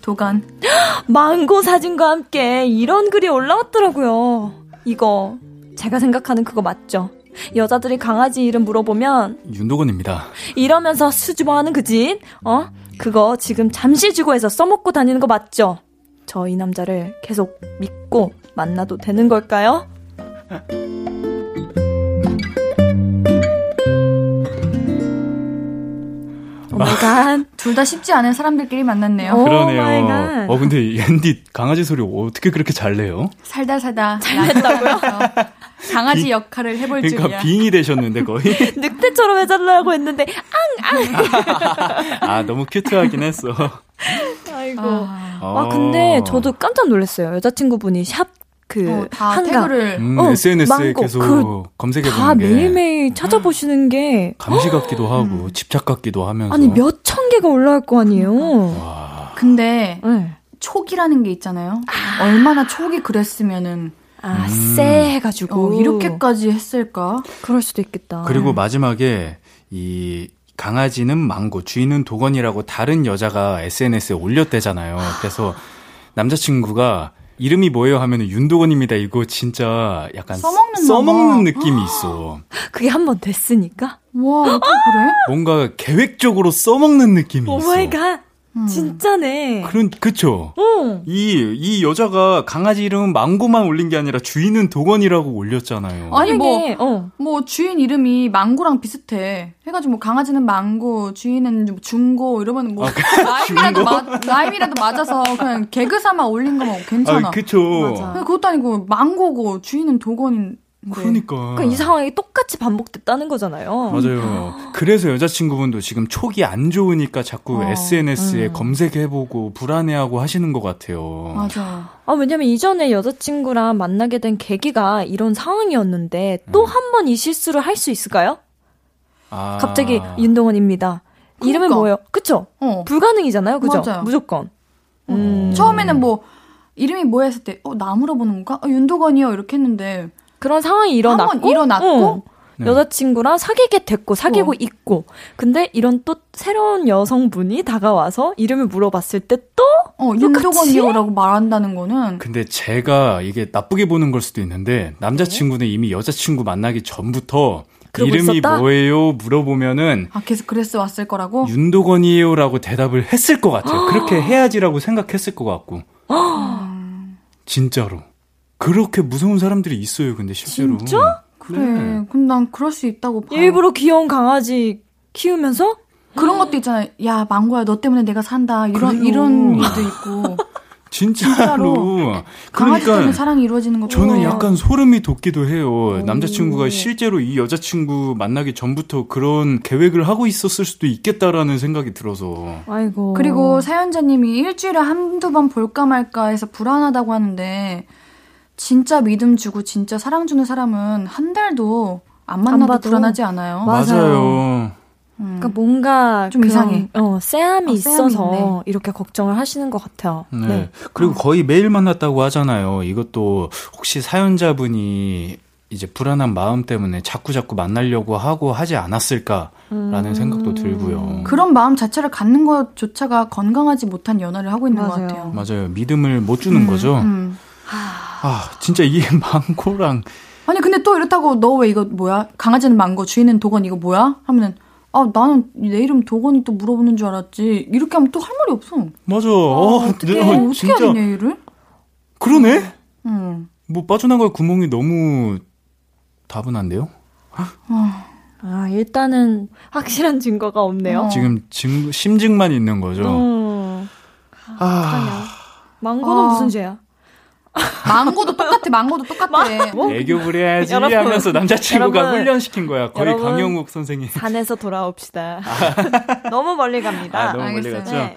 도건 [gasps] 망고 사진과 함께 이런 글이 올라왔더라고요. 이거 제가 생각하는 그거 맞죠? 여자들이 강아지 이름 물어보면 윤도건입니다. 이러면서 수줍어하는 그 짓, 어? 그거 지금 잠시 주고해서 써먹고 다니는 거 맞죠? 저 이 남자를 계속 믿고 만나도 되는 걸까요? [laughs] Oh my God. 둘 다 쉽지 않은 사람들끼리 만났네요 오 그러네요. My God. 어 근데 앤디 강아지 소리 어떻게 그렇게 잘 내요? 살다 살다 잘했다고요 강아지 역할을 해볼 그러니까 줄이야 빙이 되셨는데 거의. [laughs] 늑대처럼 해달라고 했는데, 아 너무 큐트하긴 했어. 아이고. 아, 아, 근데 저도 깜짝 놀랐어요. 여자친구분이 샵, 그, 어, 다 한강. 음, 어, SNS에 망고. 계속 그 검색해 다 보는 게 매일매일 찾아보시는 게, 감시 같기도 하고 집착 같기도 하면서. 아니, 몇 천 개가 올라올 거 아니에요? 와. 근데 네. 촉이라는 게 있잖아요 얼마나 촉이 그랬으면은 아, 음. 쎄 해가지고. 어, 이렇게까지 했을까? 그럴 수도 있겠다. 그리고 마지막에 이 강아지는 망고, 주인은 도건이라고 다른 여자가 SNS에 올렸대잖아요. 그래서 남자친구가 이름이 뭐예요 하면은 윤도건입니다. 이거 진짜 약간 써먹는, 써먹는 느낌이 있어. 그게 한 번 됐으니까? 와, 그래? 뭔가 계획적으로 써먹는 느낌이 있어. Oh my God. 음. 진짜네. 그런 그쵸. 어. 이이 여자가 강아지 이름은 망고만 올린 게 아니라 주인은 도건이라고 올렸잖아요. 아니 뭐뭐 어. 뭐 주인 이름이 망고랑 비슷해. 해가지고 뭐 강아지는 망고, 주인은 중고 이러면 뭐 아, [laughs] 라임이라도 마, 라임이라도 맞아서 그냥 개그 삼아 올린 거면 괜찮아. 아, 그쵸. 맞아. 그것도 아니고 망고고 주인은 도건인. 네. 그러니까. 그러니까 이 상황이 똑같이 반복됐다는 거잖아요. 맞아요. 그래서 여자친구분도 지금 촉이 안 좋으니까 자꾸 어, SNS에 음. 검색해보고 불안해하고 하시는 것 같아요. 맞아. 아, 왜냐면 이전에 여자친구랑 만나게 된 계기가 이런 상황이었는데 또 한번 음. 이 실수를 할 수 있을까요? 아. 갑자기 윤동원입니다. 그러니까. 이름은 뭐예요? 그쵸? 어. 불가능이잖아요. 그죠? 맞아요. 무조건. 음. 처음에는 뭐, 이름이 뭐야 했을 때, 어, 나 물어보는 건가? 어, 윤도건이요. 이렇게 했는데, 그런 상황이 일어났고 일어났고 어. 네. 여자친구랑 사귀게 됐고 사귀고 어. 있고 근데 이런 또 새로운 여성분이 다가와서 이름을 물어봤을 때또 어, 윤도건이요라고 말한다는 거는 근데 제가 이게 나쁘게 보는 걸 수도 있는데 남자친구는 이미 여자친구 만나기 전부터 이름이 있었다? 뭐예요? 물어보면은 아 계속 그랬어 왔을 거라고 윤도건이에요라고 대답을 했을 것 같아요. 그렇게 해야지라고 생각했을 것 같고 진짜로 그렇게 무서운 사람들이 있어요, 근데 실제로. 진짜? 그래. 네. 그럼 난 그럴 수 있다고 봐. 일부러 귀여운 강아지 키우면서? 그런 것도 있잖아요. 야, 망고야, 너 때문에 내가 산다. 이런, 그래요. 이런 일도 있고. [laughs] 진짜로. 강아지 그러니까 사랑이 이루어지는 거 저는 약간 소름이 돋기도 해요. 남자친구가 실제로 이 여자친구 만나기 전부터 그런 계획을 하고 있었을 수도 있겠다라는 생각이 들어서. 아이고. 그리고 사연자님이 일주일에 한두 번 볼까 말까 해서 불안하다고 하는데 진짜 믿음 주고 진짜 사랑 주는 사람은 한 달도 안 만나도 안 불안하지 않아요. 맞아요. 음. 그러니까 뭔가 좀 이상해. 어, 쎄함이 어, 있어서 있네. 이렇게 걱정을 하시는 것 같아요. 네. 네. 그리고 거의 매일 만났다고 하잖아요. 이것도 혹시 사연자분이 이제 불안한 마음 때문에 자꾸 자꾸 만나려고 하고 하지 않았을까라는 음. 생각도 들고요. 그런 마음 자체를 갖는 것조차가 건강하지 못한 연애를 하고 있는 맞아요. 것 같아요. 맞아요. 믿음을 못 주는 음, 거죠. 음. 아, 진짜 이 [laughs] 망고랑. 아니, 근데 또 이렇다고 너 왜 이거 뭐야? 강아지는 망고, 주인은 도건 이거 뭐야? 하면은, 아, 나는 내 이름 도건이 또 물어보는 줄 알았지. 이렇게 하면 또 할 말이 없어. 맞아. 아, 어, 어떻게, 내가 어떻게 진짜. 하냐, 얘를? 그러네? 응. 뭐 빠져나갈 구멍이 너무 다분한데요? 아, 아 일단은 확실한 증거가 없네요. 어. 지금 증, 심증만 있는 거죠. 어. 아, 아. 망고는 아. 무슨 죄야? 망고도 똑같아, 망고도 똑같아. 뭐? 애교 부려야지 여러분, 하면서 남자친구가 여러분, 훈련시킨 거야. 거의 여러분, 강영욱 선생님. 산에서 돌아옵시다. 아. [laughs] 너무 멀리 갑니다. 아, 너무 알겠어요. 멀리 갔죠? 네.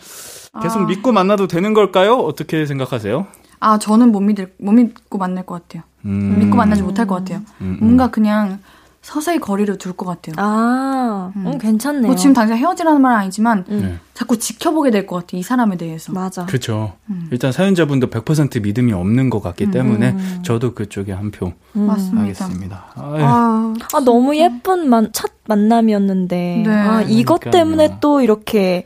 계속 아. 믿고 만나도 되는 걸까요? 어떻게 생각하세요? 아, 저는 못 믿을, 못 믿고 만날 것 같아요. 음. 믿고 만나지 못할 것 같아요. 음, 음. 뭔가 그냥 서서히 거리를 둘 것 같아요. 아, 음. 음, 괜찮네요. 뭐 지금 당장 헤어지라는 말은 아니지만 음. 네. 자꾸 지켜보게 될 것 같아요. 이 사람에 대해서. 맞아. 그렇죠. 음. 일단 사연자분도 100% 믿음이 없는 것 같기 음. 때문에 음. 저도 그쪽에 한 표. 맞습니다. 하겠습니다. 아, 아, 너무 예쁜 만, 첫 만남이었는데 네. 아, 이것 그러니까요. 때문에 또 이렇게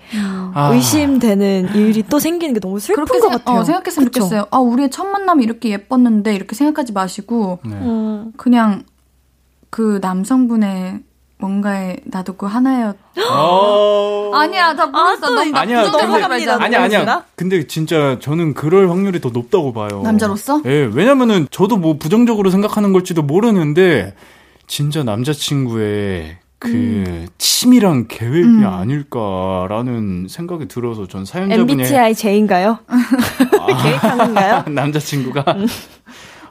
아. 의심되는 일이 또 생기는 게 너무 슬픈 것 같아요. 어, 생각했으면 그쵸? 좋겠어요. 아, 우리의 첫 만남이 이렇게 예뻤는데 이렇게 생각하지 마시고 네. 그냥 그 남성분의 뭔가에 나도 그 하나였. 어... 아니야, 다 모르겠어. 아, 너무 아니야, 근데, 아니야, 아니야. 근데 진짜 저는 그럴 확률이 더 높다고 봐요. 남자로서? 예, 왜냐면은 저도 뭐 부정적으로 생각하는 걸지도 모르는데 진짜 남자친구의 그 음. 치밀한 계획이 음. 아닐까라는 생각이 들어서 전 사연자분의 MBTI J인가요? [laughs] 아, [laughs] 계획하는가요? [laughs] 남자친구가 음.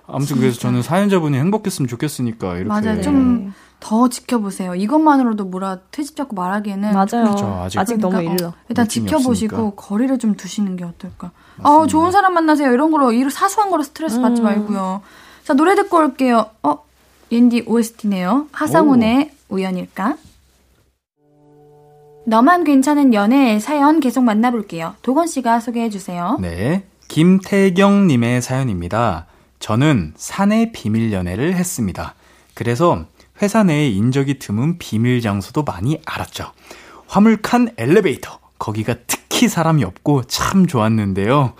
아무튼 그래서 저는 사연자분이 행복했으면 좋겠으니까 이렇게 맞아요. 좀 더 지켜보세요. 이것만으로도 뭐라 트집 잡고 말하기에는 맞아요. 그렇죠. 아직, 아직 너무 그러니까 일러. 어, 일단 지켜보시고 없으니까. 거리를 좀 두시는 게 어떨까. 아 좋은 사람 만나세요. 이런 걸로 이 사소한 거로 스트레스 음. 받지 말고요. 자 노래 듣고 올게요. 어 옌디 OST네요. 하상훈의 오. 우연일까? 너만 괜찮은 연애 사연 계속 만나볼게요. 도건 씨가 소개해 주세요. 네. 김태경님의 사연입니다. 저는 사내 비밀 연애를 했습니다. 그래서 회사 내에 인적이 드문 비밀 장소도 많이 알았죠. 화물칸 엘리베이터. 거기가 특히 사람이 없고 참 좋았는데요.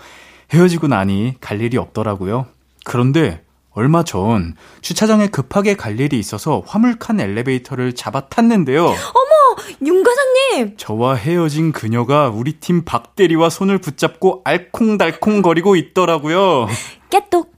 헤어지고 나니 갈 일이 없더라고요. 그런데 얼마 전 주차장에 급하게 갈 일이 있어서 화물칸 엘리베이터를 잡아 탔는데요. 어머, 윤 과장님! 저와 헤어진 그녀가 우리 팀 박대리와 손을 붙잡고 알콩달콩 거리고 있더라고요. 깨똑.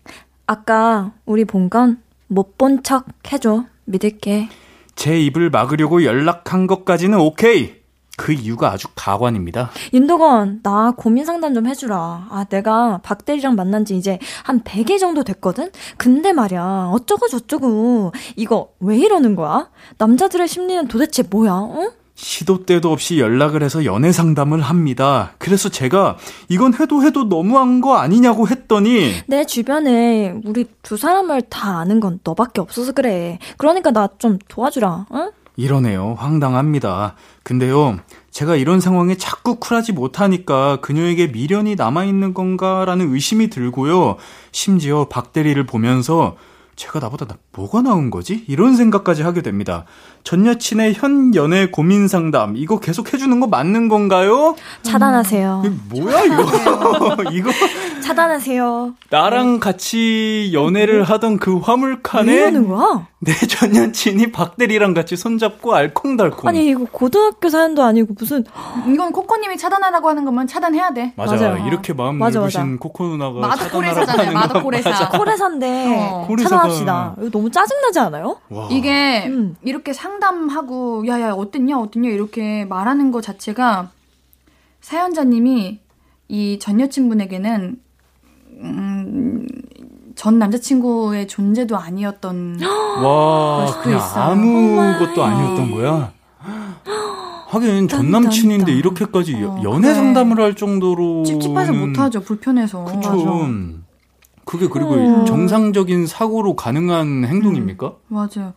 아까 우리 본 건 못 본 척 해줘. 믿을게. 제 입을 막으려고 연락한 것까지는 오케이. 그 이유가 아주 가관입니다. 윤도건, 나 고민 상담 좀 해주라. 아, 내가 박대리랑 만난 지 이제 한 100일 정도 됐거든? 근데 말이야, 어쩌고 저쩌고. 이거 왜 이러는 거야? 남자들의 심리는 도대체 뭐야, 어? 시도 때도 없이 연락을 해서 연애 상담을 합니다. 그래서 제가 이건 해도 해도 너무한 거 아니냐고 했더니 내 주변에 우리 두 사람을 다 아는 건 너밖에 없어서 그래. 그러니까 나 좀 도와주라, 응? 이러네요. 황당합니다. 근데요, 제가 이런 상황에 자꾸 쿨하지 못하니까 그녀에게 미련이 남아있는 건가라는 의심이 들고요. 심지어 박 대리를 보면서 제가 나보다 나 뭐가 나은 거지? 이런 생각까지 하게 됩니다. 전 여친의 현 연애 고민 상담 이거 계속 해주는 거 맞는 건가요? 차단하세요. 이게 뭐야 이거? [laughs] 이거 차단하세요. 나랑 같이 연애를 하던 그 화물칸에 왜 이러는 거야? [laughs] 내 전 여친이 박대리랑 같이 손잡고 알콩달콩. 아니 이거 고등학교 사연도 아니고 무슨 이건 코코님이 차단하라고 하는 것만 차단해야 돼. 맞아. 맞아요. 이렇게 마음 맞아, 넓으신 맞아. 코코 누나가 마드코레사잖아요. 마드코레사. 코레사인데 어. 코레사가- 차단합시다. 이거 너무 짜증나지 않아요? 와. 이게 음. 이렇게 상담하고 야야 어땠냐 어땠냐 이렇게 말하는 것 자체가 사연자님이 이 전 여친분에게는 음, 전 남자친구의 존재도 아니었던 와, 수도 그냥 있어요. 아무것도. 아니었던 거야. 하긴 전 딴, 남친인데. 이렇게까지 여- 어, 연애 그래. 상담을 할 정도로 찝찝해서 못하죠 불편해서 그쵸. 그게 그리고 음. 정상적인 사고로 가능한 행동입니까? 맞아요.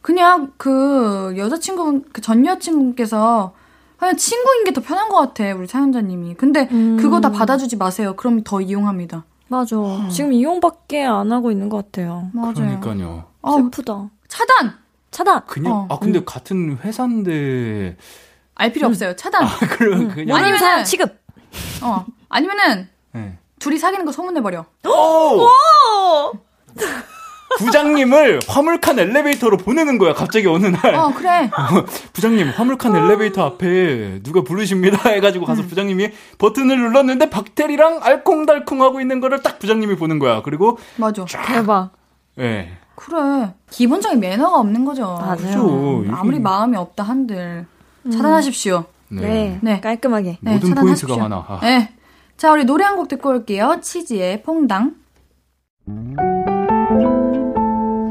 그냥 그 여자친구 그전 여친분께서 그냥 친구인 게 더 편한 것 같아 우리 사연자님이. 근데 음. 그거 다 받아주지 마세요. 그럼 더 이용합니다. 맞아. 지금 이용밖에 안 하고 있는 것 같아요. 맞아요. 그러니까요. 어, 슬프다. 차단 차단. 그냥 어, 아 근데 같은 회사인데 알 필요 없어요. 차단. 그럼 그냥 아니면은- 모든 사람 취급. 어 아니면은 네. 둘이 사귀는 거 소문내 버려. 오! 부장님을 화물칸 엘리베이터로 보내는 거야. 갑자기 어느 날 어 그래. [laughs] 부장님 화물칸 엘리베이터 앞에 누가 부르십니다 해가지고 가서 부장님이 버튼을 눌렀는데 박테리랑 알콩달콩 하고 있는 거를 딱 부장님이 보는 거야. 그리고 맞아. 대박. 예. 그래. 기본적인 매너가 없는 거죠. 맞아요. 그죠. 아무리 요즘 마음이 없다 한들 차단하십시오. 네. 네. 깔끔하게. 네, 모든 차단하십시오. 포인트가 하나. 아. 네. 자, 우리 노래 한 곡 듣고 올게요. 치즈의 퐁당.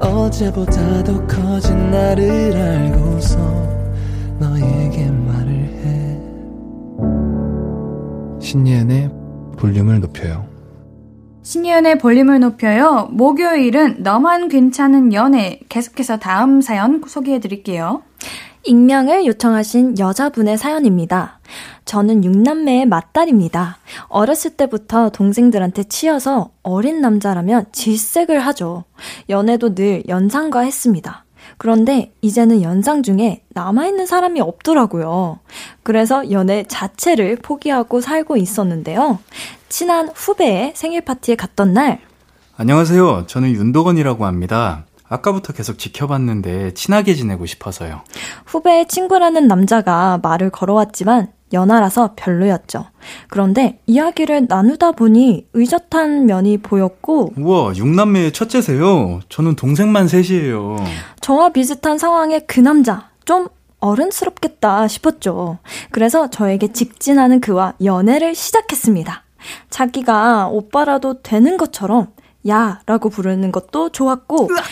어제보다 더 커진 나를 알고서 너에게 말을 해 신예은의 볼륨을 높여요 신예은의 볼륨을 높여요. 목요일은 너만 괜찮은 연애. 계속해서 다음 사연 소개해 드릴게요. 익명을 요청하신 여자분의 사연입니다. 저는 6남매의 맏딸입니다. 어렸을 때부터 동생들한테 치여서 어린 남자라면 질색을 하죠. 연애도 늘 연상과 했습니다. 그런데 이제는 연상 중에 남아있는 사람이 없더라고요. 그래서 연애 자체를 포기하고 살고 있었는데요. 친한 후배의 생일 파티에 갔던 날, 안녕하세요. 저는 윤도건이라고 합니다. 아까부터 계속 지켜봤는데 친하게 지내고 싶어서요. 후배의 친구라는 남자가 말을 걸어왔지만 연하라서 별로였죠. 그런데 이야기를 나누다 보니 의젓한 면이 보였고 우와, 육남매의 첫째세요. 저는 동생만 셋이에요. 저와 비슷한 상황의 그 남자 좀 어른스럽겠다 싶었죠. 그래서 저에게 직진하는 그와 연애를 시작했습니다. 자기가 오빠라도 되는 것처럼 야 라고 부르는 것도 좋았고 예.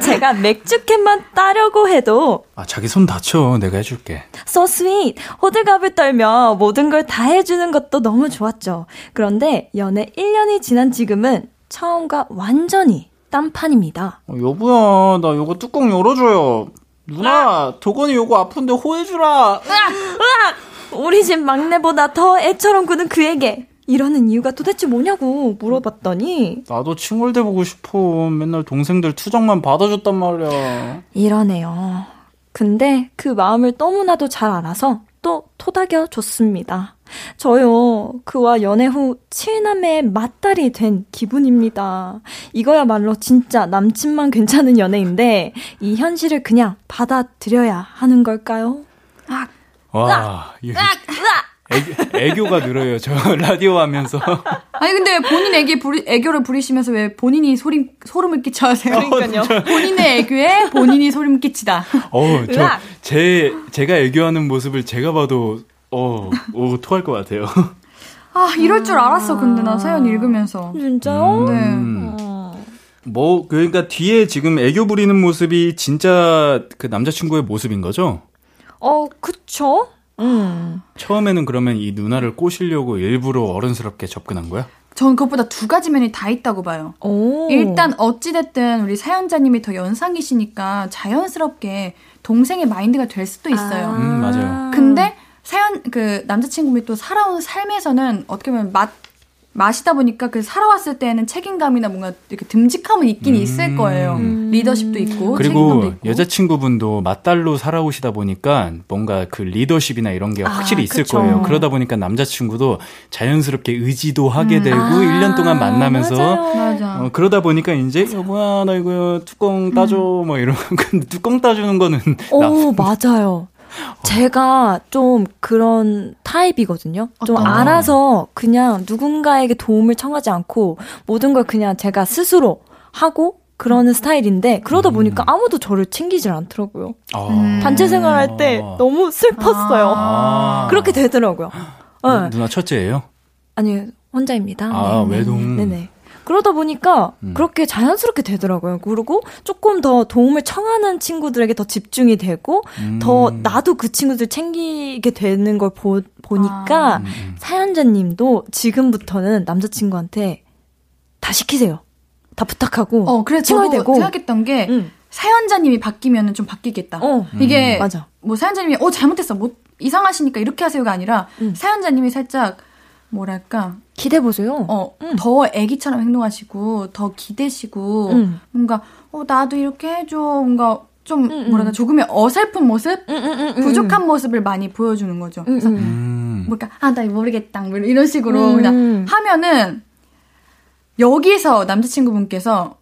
제가 맥주캔만 따려고 해도 아 자기 손 다쳐 내가 해줄게. So sweet. 호들갑을 떨며 모든 걸 다 해주는 것도 너무 좋았죠. 그런데 연애 1년이 지난 지금은 처음과 완전히 딴판입니다. 어, 여보야 나 요거 뚜껑 열어줘요. 누나 도건이 요거 아픈데 호해주라. 으악! 우리 집 막내보다 더 애처럼 구는 그에게 이러는 이유가 도대체 뭐냐고 물어봤더니 나도 칭얼대 보고 싶어. 맨날 동생들 투정만 받아줬단 말이야. 이러네요. 근데 그 마음을 너무나도 잘 알아서 또 토닥여 줬습니다. 저요, 그와 연애 후 7남매의 맞딸이 된 기분입니다. 이거야말로 진짜 남친만 괜찮은 연애인데, 이 현실을 그냥 받아들여야 하는 걸까요? 아, 와, 이거 애교, 애교 가 늘어요. 저 라디오 하면서. [laughs] 아니 근데 본인 애기 부리, 애교를 부리시면서 왜 본인이 소림, 소름을 끼쳐 하세요? 그러니까요. 본인의 애교에 본인이 소름 끼치다. 어, 저, 으악! 제, 제가 애교하는 모습을 제가 봐도, 어, 오, 토할 것 같아요. [laughs] 아 이럴 줄 알았어 근데 나 사연 읽으면서. 진짜요? 네. 음. 어. 뭐, 그러니까 뒤에 지금 애교 부리는 모습이 진짜 그 남자친구의 모습인 거죠? 어, 그쵸? 음. 처음에는 그러면 이 누나를 꼬시려고 일부러 어른스럽게 접근한 거야? 전 그것보다 두 가지 면이 다 있다고 봐요. 오. 일단 어찌됐든 우리 사연자님이 더 연상이시니까 자연스럽게 동생의 마인드가 될 수도 있어요. 음, 맞아요. 근데 사연 그 남자친구분이 또 살아온 삶에서는 어떻게 보면 맛 마시다 보니까 그 살아왔을 때는 책임감이나 뭔가 이렇게 듬직함은 있긴 음. 있을 거예요. 리더십도 있고 책임감도 그리고 있고. 여자친구분도 맞달로 살아오시다 보니까 뭔가 그 리더십이나 이런 게 아, 확실히 있을 그쵸. 거예요. 그러다 보니까 남자친구도 자연스럽게 의지도 하게 되고 아, 1년 동안 만나면서 맞아요. 맞아. 어, 그러다 보니까 이제 여보야 나 이거 뚜껑 따줘 뭐 이런 근데 [laughs] 뚜껑 따주는 거는 나 오, 맞아요. 제가 좀 그런 타입이거든요. 좀 어떤 알아서 그냥 누군가에게 도움을 청하지 않고 모든 걸 그냥 제가 스스로 하고 그러는 스타일인데 그러다 보니까 아무도 저를 챙기질 않더라고요. 아. 음. 단체 생활할 때 너무 슬펐어요. 아. 그렇게 되더라고요. 네. 누나 첫째예요? 아니 혼자입니다. 아, 네. 외동. 네네. 그러다 보니까 음. 그렇게 자연스럽게 되더라고요. 그리고 조금 더 도움을 청하는 친구들에게 더 집중이 되고 음. 더 나도 그 친구들 챙기게 되는 걸 보, 보니까 음, 음. 사연자님도 지금부터는 남자친구한테 다 시키세요. 다 부탁하고 어, 그래서 저도 되고. 생각했던 게 응. 사연자님이 바뀌면 좀 바뀌겠다. 어. 이게 맞아. 뭐 사연자님이 어 잘못했어, 뭐 이상하시니까 이렇게 하세요가 아니라 음. 사연자님이 살짝 뭐랄까 기대 보세요. 어, 음. 더 애기처럼 행동하시고, 더 기대시고, 음. 뭔가, 어, 나도 이렇게 해줘. 뭔가, 좀, 음, 음. 뭐랄까, 조금의 어설픈 모습? 부족한 모습을 많이 보여주는 거죠. 음, 그래서, 음. 음. 뭐랄까, 아, 나 모르겠다. 뭐 이런 식으로 음. 그냥 하면은, 여기서 남자친구분께서,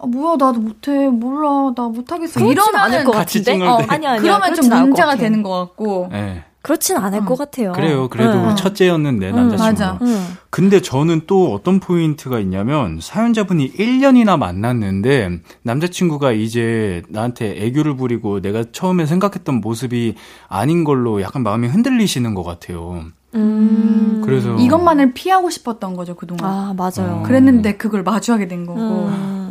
어, 뭐야, 나도 못해. 몰라. 나 못하겠어. 이러면 않을 것 같이 같은데. 때. 아니 아니. 그러면 좀 문제가 되는 것 같고. 네. 그렇진 않을 것 같아요. 그래요. 그래도 응. 첫째였는데 응, 남자친구가. 맞아. 응. 근데 저는 또 어떤 포인트가 있냐면 사연자분이 1년이나 만났는데 남자친구가 이제 나한테 애교를 부리고 내가 처음에 생각했던 모습이 아닌 걸로 약간 마음이 흔들리시는 것 같아요. 음. 그래서 이것만을 피하고 싶었던 거죠, 그동안. 아 맞아요. 어. 그랬는데 그걸 마주하게 된 거고. 음.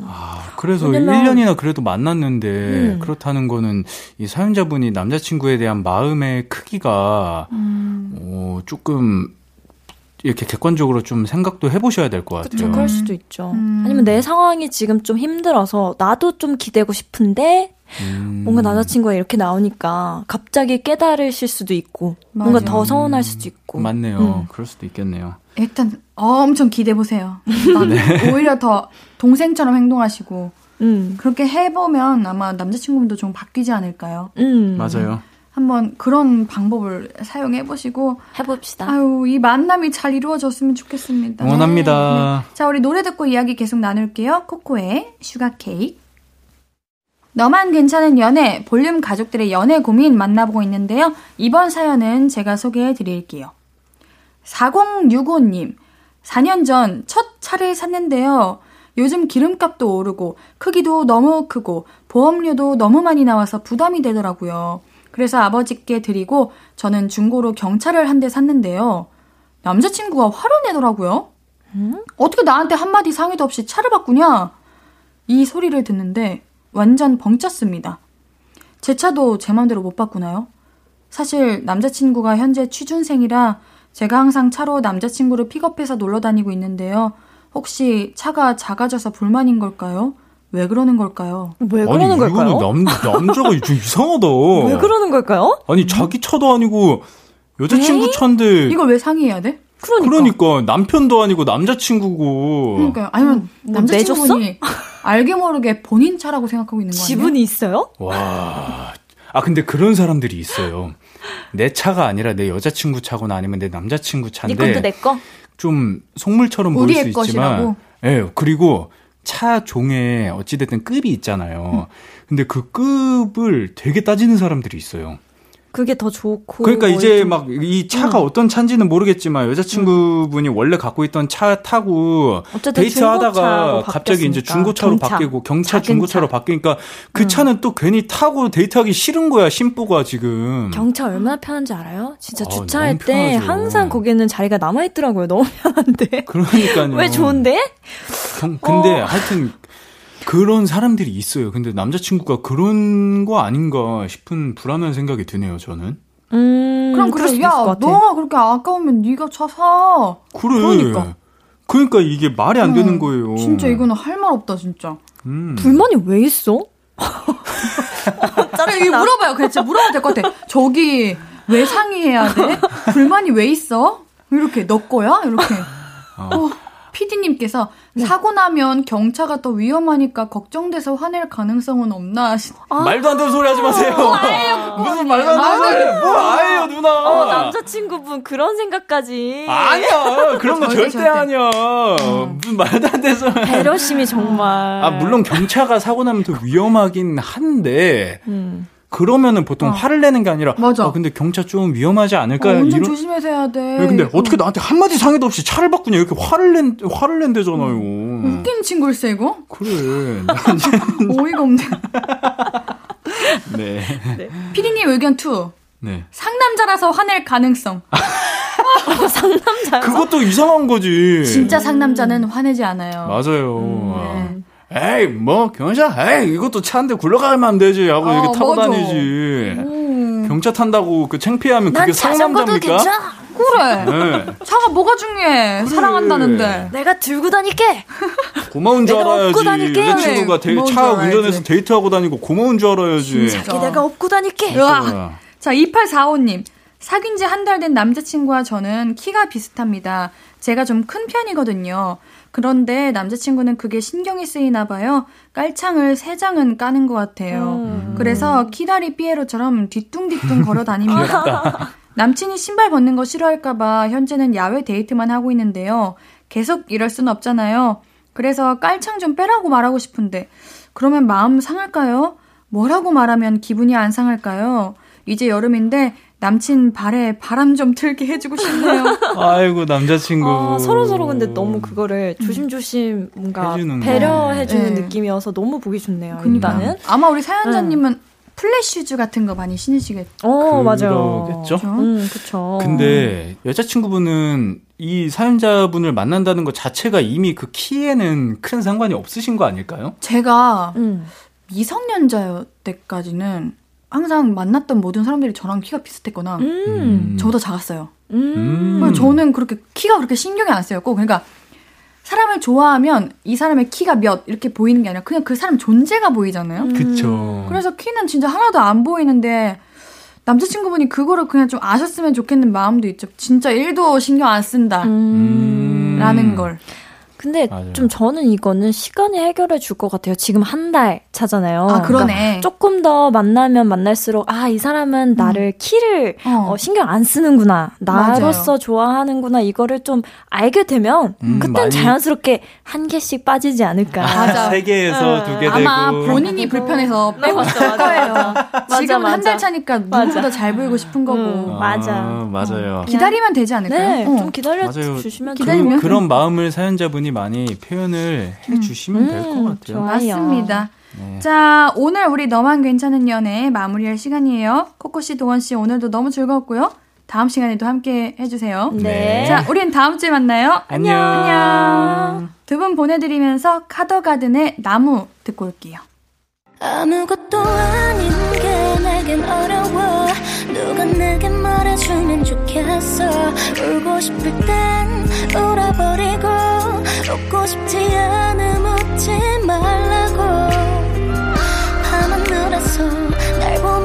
아, 그래서 왜냐면- 1년이나 그래도 만났는데 음. 그렇다는 거는 이 사연자분이 남자친구에 대한 마음의 크기가 음. 어, 조금 이렇게 객관적으로 좀 생각도 해보셔야 될 것 같아요. 그쵸, 그럴 수도 있죠. 음. 아니면 내 상황이 지금 좀 힘들어서 나도 좀 기대고 싶은데 음. 뭔가 남자친구가 이렇게 나오니까 갑자기 깨달으실 수도 있고 뭔가 맞아. 더 서운할 수도 있고. 맞네요. 음. 그럴 수도 있겠네요. 일단 엄청 기대해 보세요. [laughs] 오히려 더 동생처럼 행동하시고 음. 그렇게 해보면 아마 남자친구분도 좀 바뀌지 않을까요? 음. 맞아요. 한번 그런 방법을 사용해 보시고 해봅시다. 아유 이 만남이 잘 이루어졌으면 좋겠습니다. 응원합니다. 자 우리 노래 듣고 이야기 계속 나눌게요. 코코의 Sugar Cake. 너만 괜찮은 연애 볼륨 가족들의 연애 고민 만나보고 있는데요. 이번 사연은 제가 소개해 드릴게요. 4065님, 4년 전 첫 차를 샀는데요. 요즘 기름값도 오르고 크기도 너무 크고 보험료도 너무 많이 나와서 부담이 되더라고요. 그래서 아버지께 드리고 저는 중고로 경차를 한대 샀는데요. 남자친구가 화를 내더라고요. 어떻게 나한테 한마디 상의도 없이 차를 바꾸냐? 이 소리를 듣는데 완전 벙쪘습니다. 제 차도 제 맘대로 못 바꾸나요? 사실 남자친구가 현재 취준생이라 제가 항상 차로 남자친구를 픽업해서 놀러 다니고 있는데요. 혹시 차가 작아져서 불만인 걸까요? 왜 그러는 걸까요? 왜 그러는 아니, 걸까요? 이거는 남, 남자가 [laughs] 좀 이상하다. 왜 그러는 걸까요? 아니, 자기 차도 아니고 여자친구 에이? 차인데. 이걸 왜 상의해야 돼? 그러니까. 그러니까 남편도 아니고 남자친구고. 그러니까요. 아니면 뭐 남자친구분이 알게 모르게 본인 차라고 생각하고 있는 거 아니에요? 지분이 있어요? 와. 아, 근데 그런 사람들이 있어요. 내 차가 아니라 내 여자친구 차거나 아니면 내 남자친구 네 차인데. 것도 내 거? 좀 속물처럼 보일 수 우리의 있지만. 것이라고? 예, 그리고 차 종에 어찌됐든 급이 있잖아요. 근데 그 급을 되게 따지는 사람들이 있어요. 그게 더 좋고. 그러니까 뭐 이제 좀- 막이 차가 어떤 차인지는 모르겠지만 여자친구분이 원래 갖고 있던 차 타고 데이트하다가 갑자기 이제. 중고차로 경차. 바뀌고 경차 중고차로 차. 바뀌니까 그 차는 또 괜히 타고 데이트하기 싫은 거야 심보가 지금. 경차 얼마나 편한지 알아요? 진짜 아, 주차할 때. 항상 거기에는 자리가 남아 있더라고요. 너무 [laughs] 편한데. 그러니까요. 왜 좋은데? 경- 근데 어. 하여튼 그런 사람들이 있어요. 근데 남자친구가 그런 거 아닌가 싶은 불안한 생각이 드네요. 저는. 음. 그럼 그럴 그래, 야. 너가 그렇게 아까우면 네가 차 사. 그래. 그러니까. 그러니까 이게 말이 안 되는 거예요. 진짜 이거는 할 말 없다, 진짜. 음. 불만이 왜 있어? [laughs] 이거 물어봐요. 그래, 진짜 물어봐도 될 것 같아. 저기, 왜 상의해야 돼? 불만이 왜 있어? 이렇게, 너 거야? 이렇게. 어, PD님께서 사고 나면 경차가 더 위험하니까 걱정돼서 화낼 가능성은 없나 하시 말도 안 되는 소리 하지 마세요. 무슨 말도 안 되는 소리. 뭐 아예요, 누나. 어, 남자친구분 그런 생각까지. 아니야. 그런 거 절대, 절대. 아니야. 무슨 말도 안 되는 소리. 배려심이 정말. 아, 물론 경차가 사고 나면 더 위험하긴 한데 음. 그러면은 보통 화를 내는 게 아니라 맞아. 아, 근데 경차 좀 위험하지 않을까? 어, 이런 조심해서 해야 돼. 왜 근데 어떻게 나한테 한 마디 상의도 없이 차를 바꾸냐 이렇게 화를 낸 화를 낸대잖아요. 웃긴 친구일세, 이거? 그래. [laughs] 어이가 없네. [laughs] 네. 피디님 의견 2. 네. 상남자라서 화낼 가능성. [laughs] 상남자. 그것도 이상한 거지. 진짜 상남자는 화내지 않아요. 맞아요. 네. 에이, 뭐, 경차, 에이, 이것도 차인데 굴러가면 안 되지. 하고 어, 이렇게 타고 맞아. 다니지. 음, 경차 탄다고 그 창피하면 난 그게 상남자입니까? 그래. 네. 차가 뭐가 중요해. 사랑한다는데. 내가 들고 다닐게. 고마운 줄 내가 알아야지. 업고 다닐게. 여자친구가 데, 고마운 차. 운전해서 데이트하고 다니고 고마운 줄 알아야지. 자기 내가 업고 다닐게. 으아. 자, 2845님. 사귄 지 한 달 된 남자친구와 저는 키가 비슷합니다. 제가 좀 큰 편이거든요. 그런데 남자친구는 그게 신경이 쓰이나 봐요. 깔창을 세 장은 까는 것 같아요. 음. 그래서 키다리 삐에로처럼 뒤뚱뒤뚱 걸어 다닙니다. [laughs] 남친이 신발 벗는 거 싫어할까봐 현재는 야외 데이트만 하고 있는데요. 계속 이럴 순 없잖아요. 그래서 깔창 좀 빼라고 말하고 싶은데, 그러면 마음 상할까요? 뭐라고 말하면 기분이 안 상할까요? 이제 여름인데 남친 발에 바람 좀 쐬게 해주고 싶네요. [laughs] 아이고, 남자친구. 아, 서로 서로 근데 너무 그거를 조심조심 뭔가. 배려해주는 네. 느낌이어서 너무 보기 좋네요. 그러니까. 일단은. 아마 우리 사연자님은 플랫슈즈 같은 거 많이 신으시겠죠? 어 맞아요. 그러겠죠? 음 그쵸. 근데 여자친구분은 이 사연자분을 만난다는 것 자체가 이미 그 키에는 큰 상관이 없으신 거 아닐까요? 제가 음. 미성년자 때까지는 항상 만났던 모든 사람들이 저랑 키가 비슷했거나 음. 저보다 작았어요. 음. 그래서 저는 그렇게 키가 그렇게 신경이 안 쓰였고 그러니까 사람을 좋아하면 이 사람의 키가 몇 이렇게 보이는 게 아니라 그냥 그 사람 존재가 보이잖아요. 음. 그쵸. 그래서 키는 진짜 하나도 안 보이는데 남자친구분이 그거를 그냥 좀 아셨으면 좋겠는 마음도 있죠. 진짜 1도 신경 안 쓴다라는 음. 걸. 근데 맞아요. 좀 저는 이거는 시간이 해결해 줄 것 같아요. 지금 한 달 차잖아요. 아 그러네. 그러니까 조금 더 만나면 만날수록 아 이 사람은 나를 키를 어. 어, 신경 안 쓰는구나 나로서 맞아요. 좋아하는구나 이거를 좀 알게 되면 음, 그땐 많이- 자연스럽게 한 개씩 빠지지 않을까. 맞아. [laughs] 세 개에서 두 개 되고. 아마 본인이 불편해서 빼고 싶을 거예요. 지금 한 맞아. 달 차니까. 누구보다 잘 보이고 싶은 거고. 음. 맞아. 아, 맞아요. 기다리면 되지 않을까요? 네, 어. 좀 기다려 맞아요. 주시면 기다리면? 그, 그런 마음을 사연자분이 많이 표현을 해 주시면 될것 음, 같아요. 좋아요. 맞습니다. 네. 자, 오늘 우리 너만 괜찮은 연애 마무리할 시간이에요. 코코씨, 도원씨, 오늘도 너무 즐거웠고요. 다음 시간에도 함께 해주세요. 네. 자, 우린 다음 주에 만나요. 안녕. 안녕. 두 분 보내드리면서 카더가든의 나무 듣고 올게요. 아무것도 아닌 게 내겐 어려워 누가 내게 말해주면 좋겠어 울고 싶을 땐 울어버리고 웃고 싶지 않음 웃지 말라고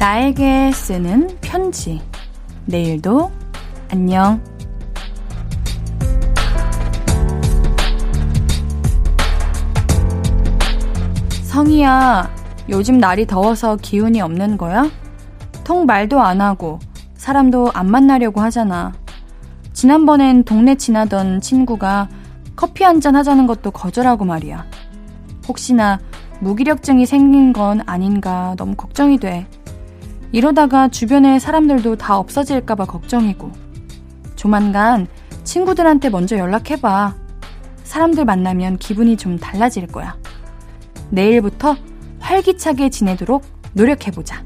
나에게 쓰는 편지. 내일도 안녕. 성희야, 요즘 날이 더워서 기운이 없는 거야? 통 말도 안 하고 사람도 안 만나려고 하잖아. 지난번엔 동네 지나던 친구가 커피 한 잔 하자는 것도 거절하고 말이야. 혹시나 무기력증이 생긴 건 아닌가 너무 걱정이 돼. 이러다가 주변에 사람들도 다 없어질까봐 걱정이고. 조만간 친구들한테 먼저 연락해봐. 사람들 만나면 기분이 좀 달라질 거야. 내일부터 활기차게 지내도록 노력해보자.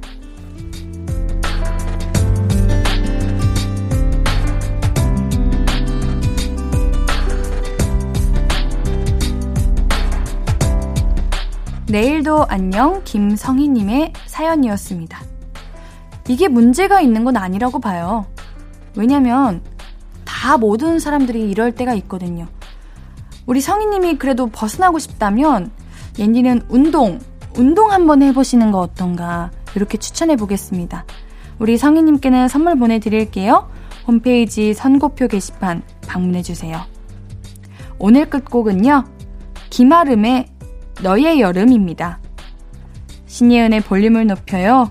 내일도 안녕 김성희님의 사연이었습니다. 이게 문제가 있는 건 아니라고 봐요. 왜냐면 다 모든 사람들이 이럴 때가 있거든요. 우리 성희님이 그래도 벗어나고 싶다면 옌디는 운동, 운동 한번 해보시는 거 어떤가 이렇게 추천해 보겠습니다. 우리 성희님께는 선물 보내드릴게요. 홈페이지 선고표 게시판 방문해 주세요. 오늘 끝곡은요. 김아름의 너의 여름입니다. 신예은의 볼륨을 높여요.